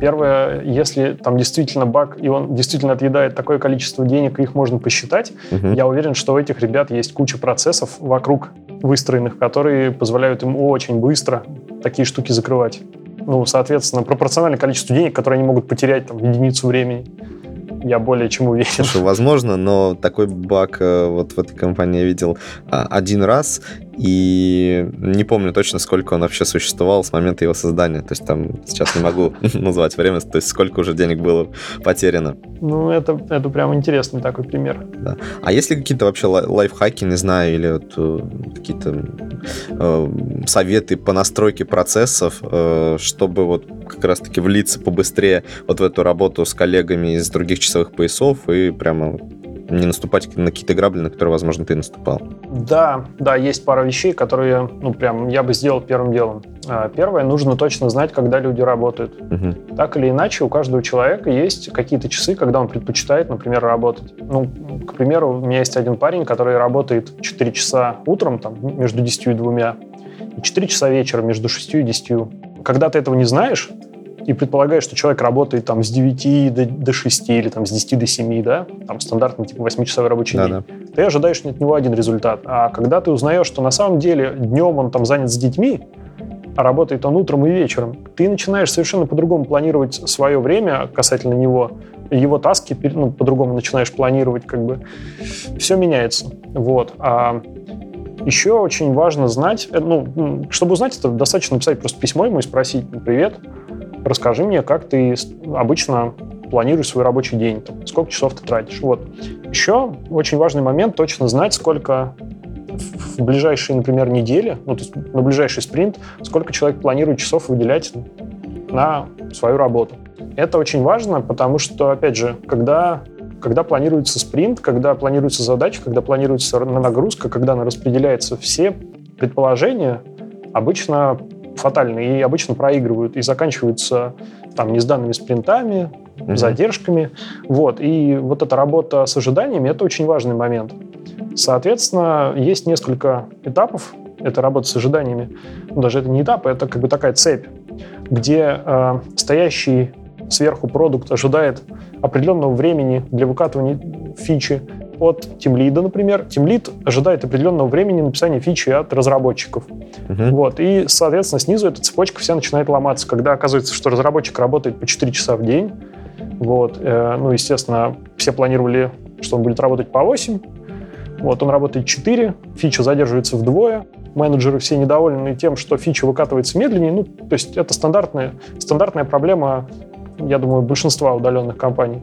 S2: Первое, если там действительно баг, и он действительно отъедает такое количество денег, и их можно посчитать, угу. я уверен, что у этих ребят есть куча процессов вокруг выстроенных, которые позволяют им очень быстро такие штуки закрывать. Ну, соответственно, пропорционально количеству денег, которые они могут потерять там, в единицу времени я более чем уверен.
S1: Слушай, возможно, но такой баг э, вот в этой компании я видел а, один раз, и не помню точно, сколько он вообще существовал с момента его создания. То есть там сейчас не могу назвать время, то есть сколько уже денег было потеряно.
S2: Ну, это, это прям интересный такой пример.
S1: Да. А есть ли какие-то вообще лайфхаки, не знаю, или вот, э, какие-то э, советы по настройке процессов, э, чтобы вот как раз-таки влиться побыстрее вот в эту работу с коллегами из других часовых поясов и прямо не наступать на какие-то грабли, на которые, возможно, ты наступал.
S2: Да, да, есть пара вещей, которые, ну, прям я бы сделал первым делом. А, первое, нужно точно знать, когда люди работают. Угу. Так или иначе, у каждого человека есть какие-то часы, когда он предпочитает, например, работать. Ну, к примеру, у меня есть один парень, который работает 4 часа утром, там, между 10 и 2, и 4 часа вечером между 6 и 10. Когда ты этого не знаешь, и предполагаешь, что человек работает там с 9 до, до 6 или там с 10 до 7, да, там стандартный типа 8-часовой рабочий да, день, да. ты ожидаешь от него один результат. А когда ты узнаешь, что на самом деле днем он там занят с детьми, а работает он утром и вечером, ты начинаешь совершенно по-другому планировать свое время касательно него, его таски ну, по-другому начинаешь планировать, как бы все меняется. Вот. А еще очень важно знать, э, ну, чтобы узнать это, достаточно написать просто письмо ему и спросить, привет, расскажи мне, как ты обычно планируешь свой рабочий день, сколько часов ты тратишь. Вот. Еще очень важный момент точно знать, сколько в ближайшие, например, недели, ну, то есть на ближайший спринт, сколько человек планирует часов выделять на свою работу. Это очень важно, потому что, опять же, когда, когда планируется спринт, когда планируется задача, когда планируется нагрузка, когда она распределяется, все предположения обычно фатальны и обычно проигрывают и заканчиваются там несданными спринтами, mm-hmm. задержками. Вот. И вот эта работа с ожиданиями — это очень важный момент. Соответственно, есть несколько этапов этой работы с ожиданиями. Ну, даже это не этап, это как бы такая цепь, где э, стоящий сверху продукт ожидает определенного времени для выкатывания фичи, от тимлида, например. Тимлид ожидает определенного времени написания фичи от разработчиков. Uh-huh. Вот. И, соответственно, снизу эта цепочка вся начинает ломаться, когда оказывается, что разработчик работает по 4 часа в день. Вот. Э, ну, естественно, все планировали, что он будет работать по 8. Вот, он работает 4, фича задерживается вдвое, менеджеры все недовольны тем, что фича выкатывается медленнее. Ну, то есть это стандартная, стандартная проблема, я думаю, большинства удаленных компаний.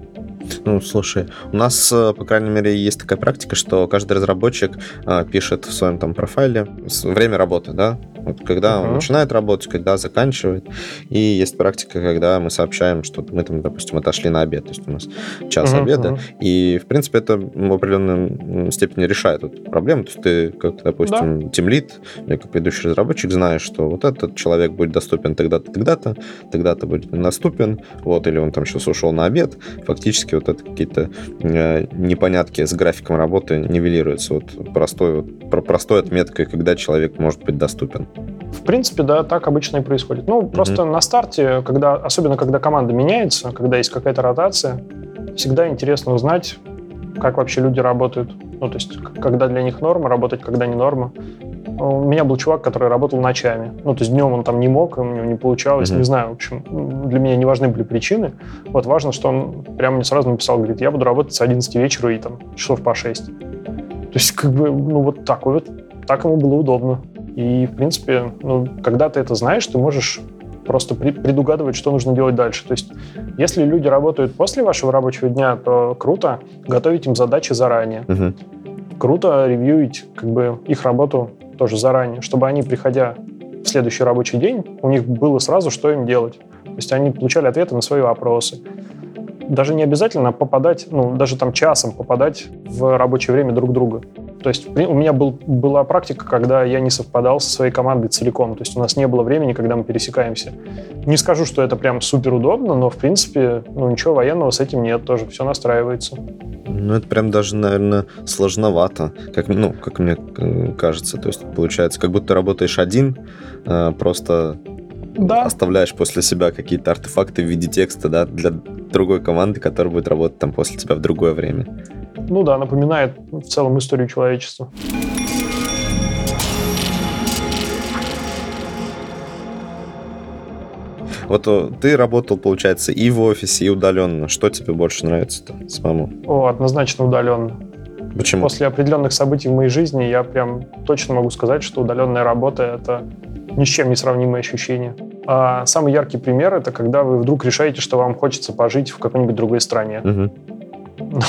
S1: Ну, слушай, у нас, э, по крайней мере, есть такая практика, что каждый разработчик э, пишет в своем там профайле время работы, да, вот когда uh-huh. он начинает работать, когда заканчивает. И есть практика, когда мы сообщаем, что мы там, допустим, отошли на обед, то есть у нас час uh-huh, обеда, и, в принципе, это в определенной степени решает эту проблему. То есть ты, как, допустим, да. тимлит, или как ведущий разработчик, знаешь, что вот этот человек будет доступен тогда-то, тогда-то, тогда-то будет доступен, вот, или он там сейчас ушел на обед, фактически вот это какие-то э, непонятки с графиком работы нивелируются вот простой, вот, простой отметкой, когда человек может быть доступен.
S2: В принципе, да, так обычно и происходит. Ну, просто mm-hmm. на старте, когда, особенно когда команда меняется, когда есть какая-то ротация, всегда интересно узнать, как вообще люди работают. Ну, то есть, когда для них норма работать, когда не норма. У меня был чувак, который работал ночами. Ну, то есть днем он там не мог, у него не получалось, mm-hmm. не знаю. В общем, для меня не важны были причины. Вот важно, что он прямо мне сразу написал, говорит, я буду работать с 11 вечера и там часов по 6. То есть, как бы, ну, вот так вот, так ему было удобно. И, в принципе, ну, когда ты это знаешь, ты можешь просто предугадывать, что нужно делать дальше. То есть, если люди работают после вашего рабочего дня, то круто готовить им задачи заранее. Угу. Круто ревьюить как бы их работу тоже заранее, чтобы они, приходя в следующий рабочий день, у них было сразу, что им делать. То есть они получали ответы на свои вопросы. Даже не обязательно попадать, ну, даже там часом попадать в рабочее время друг друга. То есть у меня был, была практика, когда я не совпадал со своей командой целиком. То есть у нас не было времени, когда мы пересекаемся. Не скажу, что это прям супер удобно, но в принципе, ну ничего военного с этим нет, тоже все настраивается.
S1: Ну, это прям даже, наверное, сложновато, как, ну, как мне кажется. То есть, получается, как будто работаешь один, а, просто да. оставляешь после себя какие-то артефакты в виде текста, да, для другой команды, которая будет работать там после тебя в другое время.
S2: Ну да, напоминает в целом историю человечества.
S1: Вот э, ты работал, получается, и в офисе, и удаленно. Что тебе больше нравится-то самому?
S2: О, однозначно удаленно.
S1: Почему?
S2: После определенных событий в моей жизни я прям точно могу сказать, что удаленная работа — это ни с чем не сравнимые ощущения. А самый яркий пример — это когда вы вдруг решаете, что вам хочется пожить в какой-нибудь другой стране.
S1: Угу.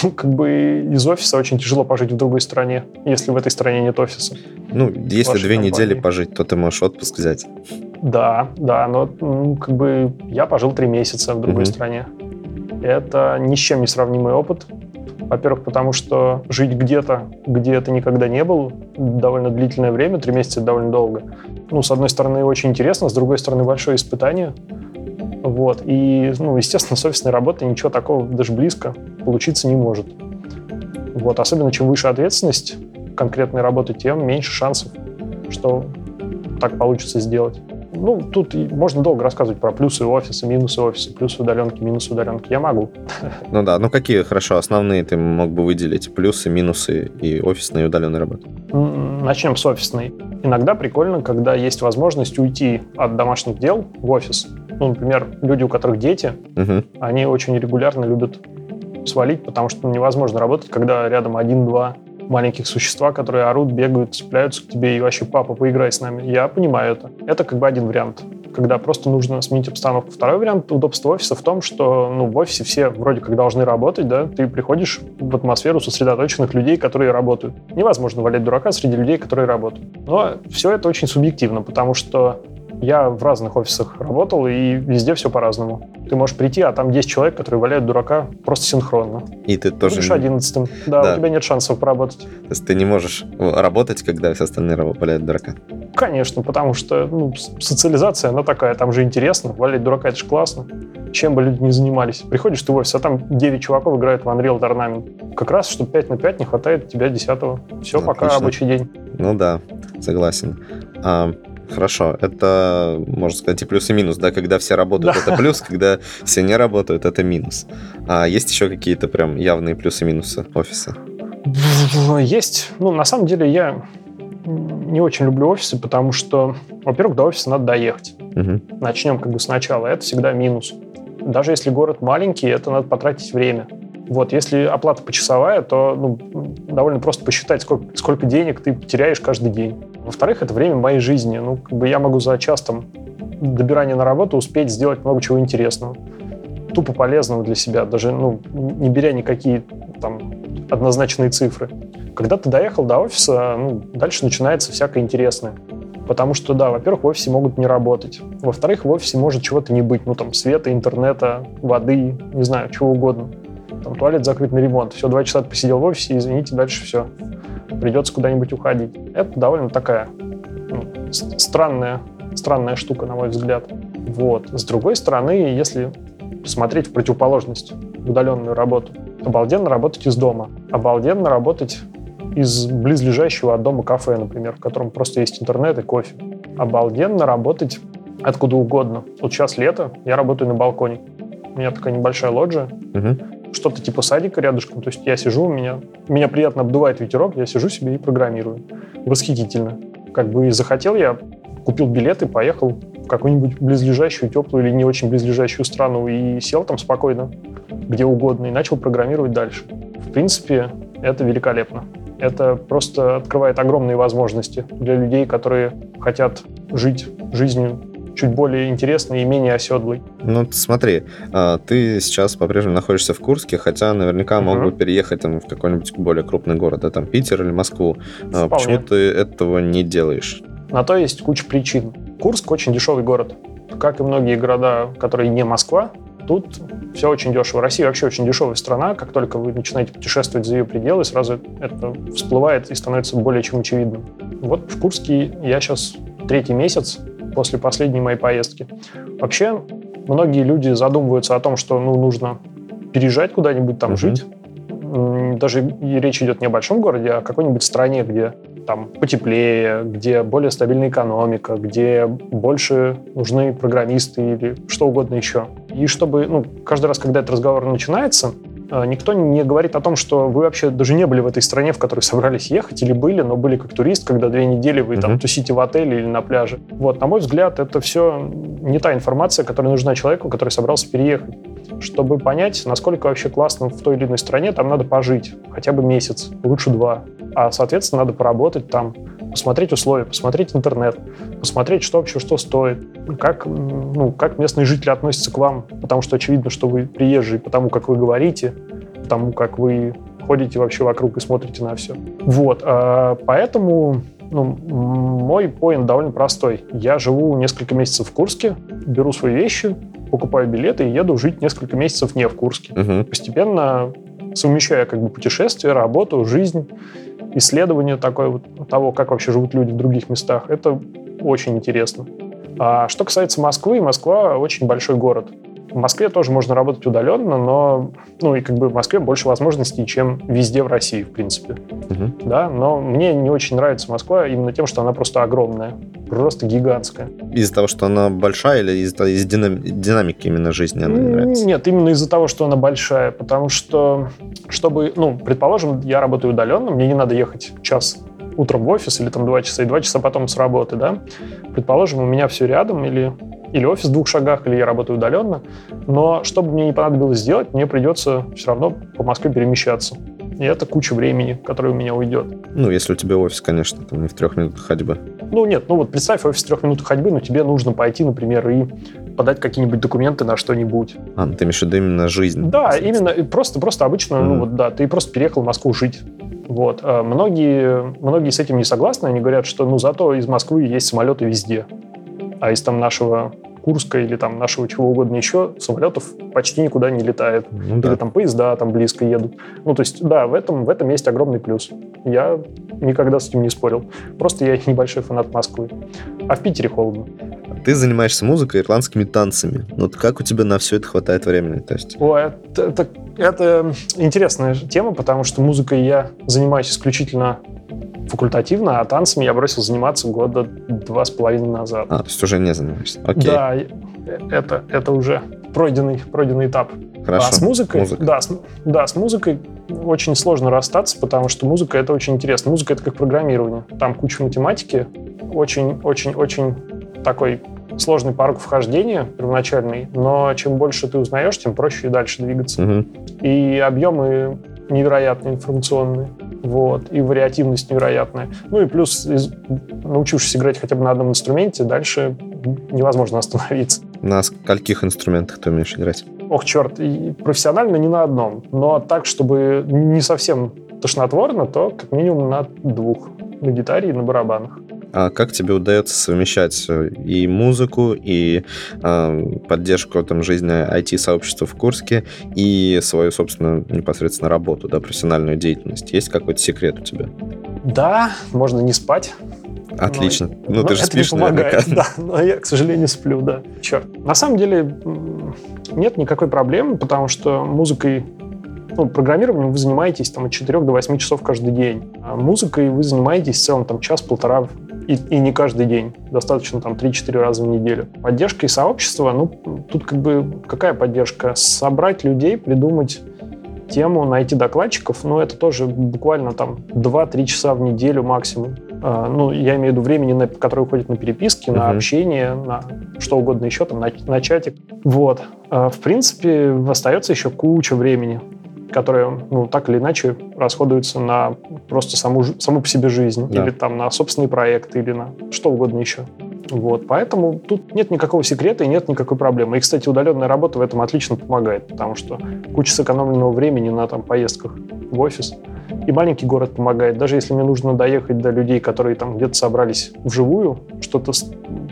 S2: Ну, как бы из офиса очень тяжело пожить в другой стране, если в этой стране нет офиса.
S1: Ну, если две компании. недели пожить, то ты можешь отпуск взять.
S2: Да, да, но ну, как бы я пожил три месяца в другой угу. стране. Это ни с чем не сравнимый опыт. Во-первых, потому что жить где-то, где ты никогда не был, довольно длительное время, три месяца довольно долго. Ну, с одной стороны, очень интересно, с другой стороны, большое испытание. Вот. И, ну, естественно, с офисной работой ничего такого даже близко получиться не может. Вот. Особенно, чем выше ответственность конкретной работы, тем меньше шансов, что так получится сделать. Ну, тут можно долго рассказывать про плюсы офиса, минусы офиса, плюсы удаленки, минусы удаленки. Я могу.
S1: Ну да, ну какие, хорошо, основные ты мог бы выделить? Плюсы, минусы и офисной, и удаленной работы?
S2: Начнем с офисной. Иногда прикольно, когда есть возможность уйти от домашних дел в офис. Ну, например, люди, у которых дети,
S1: угу.
S2: они очень регулярно любят свалить, потому что невозможно работать, когда рядом один-два маленьких существа, которые орут, бегают, цепляются к тебе и вообще, папа, поиграй с нами. Я понимаю это. Это как бы один вариант, когда просто нужно сменить обстановку. Второй вариант удобства офиса в том, что ну, в офисе все вроде как должны работать, да, ты приходишь в атмосферу сосредоточенных людей, которые работают. Невозможно валять дурака среди людей, которые работают. Но все это очень субъективно, потому что я в разных офисах работал, и везде все по-разному. Ты можешь прийти, а там 10 человек, которые валяют дурака просто синхронно.
S1: И ты тоже...
S2: Будешь одиннадцатым. Да, да, у тебя нет шансов поработать.
S1: То есть ты не можешь работать, когда все остальные валяют дурака?
S2: Конечно, потому что ну, социализация, она такая, там же интересно. Валять дурака, это же классно. Чем бы люди не занимались. Приходишь ты в офис, а там 9 чуваков играют в Unreal Tournament. Как раз, что 5 на 5 не хватает тебя 10 -го. Все, Отлично. пока рабочий день.
S1: Ну да, согласен. А, Хорошо, это, можно сказать, и плюс, и минус, да, когда все работают, да. это плюс, когда все не работают, это минус. А есть еще какие-то прям явные плюсы и минусы офиса?
S2: Есть. Ну, на самом деле, я не очень люблю офисы, потому что, во-первых, до офиса надо доехать.
S1: Угу.
S2: Начнем как бы сначала. Это всегда минус. Даже если город маленький, это надо потратить время. Вот, если оплата почасовая, то ну, довольно просто посчитать, сколько, сколько денег ты теряешь каждый день. Во-вторых, это время моей жизни. Ну, как бы я могу за час там добирания на работу успеть сделать много чего интересного. Тупо полезного для себя, даже ну, не беря никакие там однозначные цифры. Когда ты доехал до офиса, ну, дальше начинается всякое интересное. Потому что, да, во-первых, в офисе могут не работать. Во-вторых, в офисе может чего-то не быть. Ну, там, света, интернета, воды, не знаю, чего угодно. Там туалет закрыт на ремонт. Все, два часа ты посидел в офисе, извините, дальше все придется куда-нибудь уходить. Это довольно такая ну, странная, странная штука, на мой взгляд. Вот. С другой стороны, если посмотреть в противоположность удаленную работу, обалденно работать из дома, обалденно работать из близлежащего от дома кафе, например, в котором просто есть интернет и кофе. Обалденно работать откуда угодно. Вот сейчас лето, я работаю на балконе. У меня такая небольшая лоджия.
S1: Угу
S2: что-то типа садика рядышком. То есть я сижу, меня, меня приятно обдувает ветерок, я сижу себе и программирую. Восхитительно. Как бы захотел я, купил билет и поехал в какую-нибудь близлежащую, теплую или не очень близлежащую страну и сел там спокойно, где угодно, и начал программировать дальше. В принципе, это великолепно. Это просто открывает огромные возможности для людей, которые хотят жить жизнью чуть более интересный и менее оседлый.
S1: Ну, смотри, а, ты сейчас по-прежнему находишься в Курске, хотя наверняка угу. мог бы переехать там, в какой-нибудь более крупный город, да, там Питер или Москву. А, Вполне. Почему ты этого не делаешь?
S2: На то есть куча причин. Курск очень дешевый город. Как и многие города, которые не Москва, тут все очень дешево. Россия вообще очень дешевая страна. Как только вы начинаете путешествовать за ее пределы, сразу это всплывает и становится более чем очевидным. Вот в Курске я сейчас третий месяц после последней моей поездки. Вообще, многие люди задумываются о том, что ну, нужно переезжать куда-нибудь там uh-huh. жить. даже и речь идет не о большом городе, а о какой-нибудь стране, где там потеплее, где более стабильная экономика, где больше нужны программисты или что угодно еще. И чтобы, ну, каждый раз, когда этот разговор начинается, никто не говорит о том, что вы вообще даже не были в этой стране, в которой собрались ехать, или были, но были как турист, когда две недели вы mm-hmm. там тусите в отеле или на пляже. Вот, на мой взгляд, это все не та информация, которая нужна человеку, который собрался переехать. Чтобы понять, насколько вообще классно в той или иной стране, там надо пожить хотя бы месяц, лучше два а, соответственно, надо поработать там, посмотреть условия, посмотреть интернет, посмотреть, что вообще что стоит, как, ну, как местные жители относятся к вам, потому что очевидно, что вы приезжие, потому как вы говорите, потому как вы ходите вообще вокруг и смотрите на все. Вот, а, поэтому ну, мой поинт довольно простой. Я живу несколько месяцев в Курске, беру свои вещи, покупаю билеты и еду жить несколько месяцев не в Курске. Угу. Постепенно совмещая как бы путешествия, работу, жизнь исследование такое вот того, как вообще живут люди в других местах, это очень интересно. А что касается Москвы, Москва очень большой город. В Москве тоже можно работать удаленно, но ну и как бы в Москве больше возможностей, чем везде в России, в принципе. Угу. Да, но мне не очень нравится Москва именно тем, что она просто огромная, просто гигантская.
S1: Из-за того, что она большая, или из-за из динам... динамики именно жизни она не нравится?
S2: Нет, именно из-за того, что она большая, потому что, чтобы, ну, предположим, я работаю удаленно, мне не надо ехать час утром в офис или там два часа и два часа потом с работы, да. Предположим, у меня все рядом или или офис в двух шагах, или я работаю удаленно. Но что бы мне не понадобилось сделать, мне придется все равно по Москве перемещаться. И это куча времени, которое у меня уйдет.
S1: Ну, если у тебя офис, конечно, там не в трех минутах ходьбы.
S2: Ну, нет, ну вот представь офис в трех минутах ходьбы, но тебе нужно пойти, например, и подать какие-нибудь документы на что-нибудь.
S1: А, ну, ты имеешь в виду именно жизнь?
S2: Да, именно, просто, просто обычно, mm. ну вот, да, ты просто переехал в Москву жить. Вот. А многие, многие с этим не согласны, они говорят, что, ну, зато из Москвы есть самолеты везде. А из там нашего Курска или там нашего чего угодно еще, самолетов почти никуда не летает. Ну, да. Или там поезда там близко едут. Ну, то есть, да, в этом, в этом есть огромный плюс. Я никогда с этим не спорил. Просто я небольшой фанат Москвы. А в Питере холодно.
S1: Ты занимаешься музыкой, ирландскими танцами. Ну, вот как у тебя на все это хватает времени? То есть...
S2: О, это, это, это интересная тема, потому что музыкой я занимаюсь исключительно факультативно, а танцами я бросил заниматься года два с половиной назад.
S1: А, то есть уже не занимаешься. Окей.
S2: Да, это, это уже пройденный, пройденный этап.
S1: Хорошо.
S2: А с музыкой, музыка. да, с, да, с музыкой очень сложно расстаться, потому что музыка это очень интересно. Музыка это как программирование. Там куча математики, очень-очень-очень такой сложный порог вхождения первоначальный, но чем больше ты узнаешь, тем проще и дальше двигаться. Угу. И объемы невероятные информационные. Вот, и вариативность невероятная. Ну и плюс, из, научившись играть хотя бы на одном инструменте, дальше невозможно остановиться.
S1: На скольких инструментах ты умеешь играть?
S2: Ох, черт, и профессионально не на одном, но так, чтобы не совсем тошнотворно, то как минимум на двух, на гитаре и на барабанах.
S1: А как тебе удается совмещать э, и музыку, и э, поддержку там, жизни IT-сообщества в Курске, и свою, собственно, непосредственно работу, да, профессиональную деятельность? Есть какой-то секрет у тебя?
S2: Да, можно не спать.
S1: Отлично. Но, ну, но ты же
S2: это
S1: спишь,
S2: не помогает, наверняка. Да, но я, к сожалению, сплю, да. Черт. На самом деле нет никакой проблемы, потому что музыкой ну, программированием вы занимаетесь там, от 4 до 8 часов каждый день. А музыкой вы занимаетесь в целом там, час-полтора и, и не каждый день. Достаточно там 3-4 раза в неделю. Поддержка и сообщество, ну, тут как бы какая поддержка? Собрать людей, придумать тему, найти докладчиков, ну, это тоже буквально там 2-3 часа в неделю максимум. Uh, ну, я имею в виду времени, на, которое уходит на переписки, uh-huh. на общение, на что угодно еще, там, на, на чатик. Вот. Uh, в принципе, остается еще куча времени которые, ну, так или иначе расходуются на просто саму, саму по себе жизнь, да. или там на собственный проект, или на что угодно еще. Вот, поэтому тут нет никакого секрета и нет никакой проблемы. И, кстати, удаленная работа в этом отлично помогает, потому что куча сэкономленного времени на там поездках в офис. И маленький город помогает. Даже если мне нужно доехать до людей, которые там где-то собрались вживую, что-то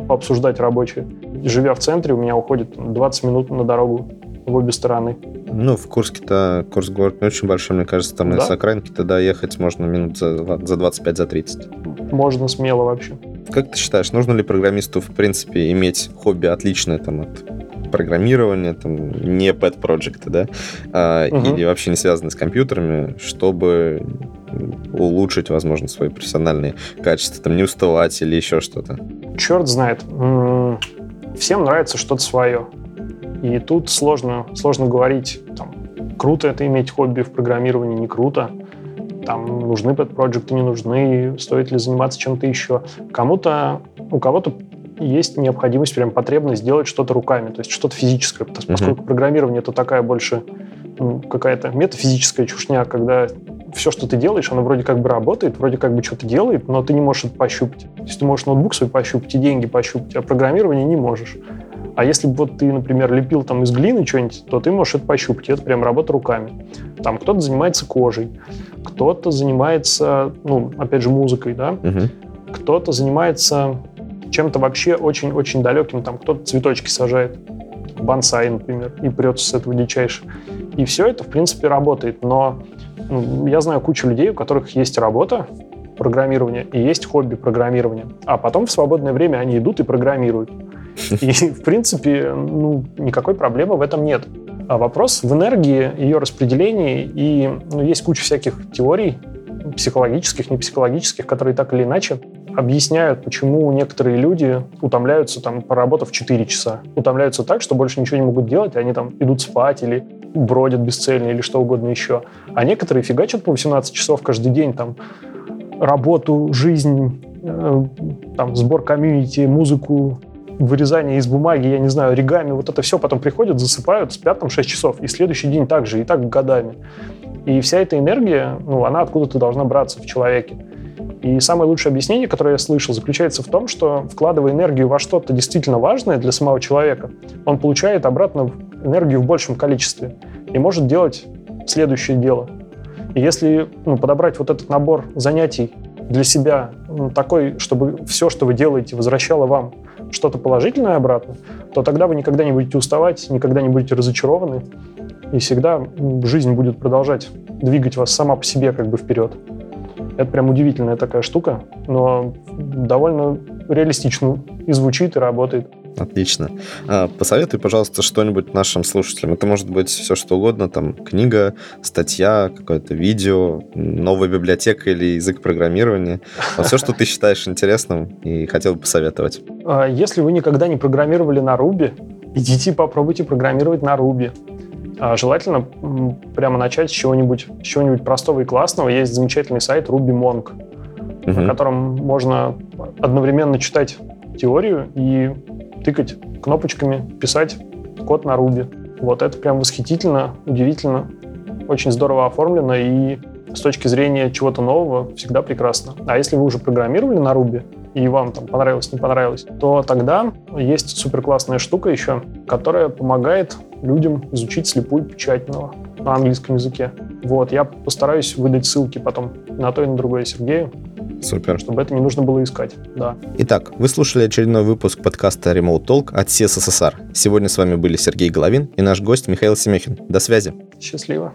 S2: пообсуждать рабочее, живя в центре, у меня уходит 20 минут на дорогу в обе стороны.
S1: Ну, в Курске-то, Курс город не очень большой, мне кажется, там да? из окраинки туда ехать можно минут за, за 25, за 30.
S2: Можно смело вообще.
S1: Как ты считаешь, нужно ли программисту, в принципе, иметь хобби отличное там от программирования, там, не pet проекты да, а, угу. или вообще не связанные с компьютерами, чтобы улучшить, возможно, свои профессиональные качества, там, не уставать или еще что-то?
S2: Черт знает. Всем нравится что-то свое. И тут сложно, сложно говорить, там, круто это иметь хобби в программировании, не круто. Там нужны pet проекты не нужны, стоит ли заниматься чем-то еще. Кому-то, у кого-то есть необходимость, прям потребность сделать что-то руками, то есть что-то физическое, поскольку mm-hmm. программирование это такая больше ну, какая-то метафизическая чушня, когда все, что ты делаешь, оно вроде как бы работает, вроде как бы что-то делает, но ты не можешь это пощупать. То есть ты можешь ноутбук свой пощупать и деньги пощупать, а программирование не можешь. А если бы вот ты, например, лепил там из глины что-нибудь, то ты можешь это пощупать. Это прям работа руками. Там кто-то занимается кожей, кто-то занимается, ну, опять же, музыкой, да, угу. кто-то занимается чем-то вообще очень-очень далеким. Там кто-то цветочки сажает, бонсай, например, и прется с этого дичайше. И все это, в принципе, работает. Но ну, я знаю кучу людей, у которых есть работа, программирования и есть хобби программирования. А потом в свободное время они идут и программируют. И, в принципе, ну, никакой проблемы в этом нет. А вопрос в энергии, ее распределении, и ну, есть куча всяких теорий, психологических, не психологических, которые так или иначе объясняют, почему некоторые люди утомляются, там, поработав 4 часа. Утомляются так, что больше ничего не могут делать, и они там идут спать или бродят бесцельно или что угодно еще. А некоторые фигачат по 18 часов каждый день, там, работу, жизнь, э, там, сбор комьюнити, музыку, вырезание из бумаги, я не знаю, оригами, вот это все потом приходят, засыпают, спят там 6 часов, и следующий день также, и так годами. И вся эта энергия, ну, она откуда-то должна браться в человеке. И самое лучшее объяснение, которое я слышал, заключается в том, что вкладывая энергию во что-то действительно важное для самого человека, он получает обратно энергию в большем количестве и может делать следующее дело. И если ну, подобрать вот этот набор занятий для себя ну, такой, чтобы все, что вы делаете, возвращало вам что-то положительное обратно, то тогда вы никогда не будете уставать, никогда не будете разочарованы, и всегда жизнь будет продолжать двигать вас сама по себе как бы вперед. Это прям удивительная такая штука, но довольно реалистично и звучит, и работает.
S1: Отлично. А, посоветуй, пожалуйста, что-нибудь нашим слушателям. Это может быть все, что угодно, там, книга, статья, какое-то видео, новая библиотека или язык программирования. Вот все, что ты считаешь интересным и хотел бы посоветовать.
S2: А, если вы никогда не программировали на Ruby, идите попробуйте программировать на Ruby. А, желательно прямо начать с чего-нибудь, с чего-нибудь простого и классного. Есть замечательный сайт RubyMonk, угу. на котором можно одновременно читать теорию и тыкать кнопочками, писать код на Ruby. Вот это прям восхитительно, удивительно, очень здорово оформлено и с точки зрения чего-то нового всегда прекрасно. А если вы уже программировали на Ruby, и вам там понравилось, не понравилось, то тогда есть супер классная штука еще, которая помогает людям изучить слепую печатного на английском языке. Вот, я постараюсь выдать ссылки потом на то и на другое Сергею.
S1: Супер.
S2: Чтобы это не нужно было искать, да.
S1: Итак, вы слушали очередной выпуск подкаста Remote Talk от СССР. Сегодня с вами были Сергей Головин и наш гость Михаил Семехин. До связи.
S2: Счастливо.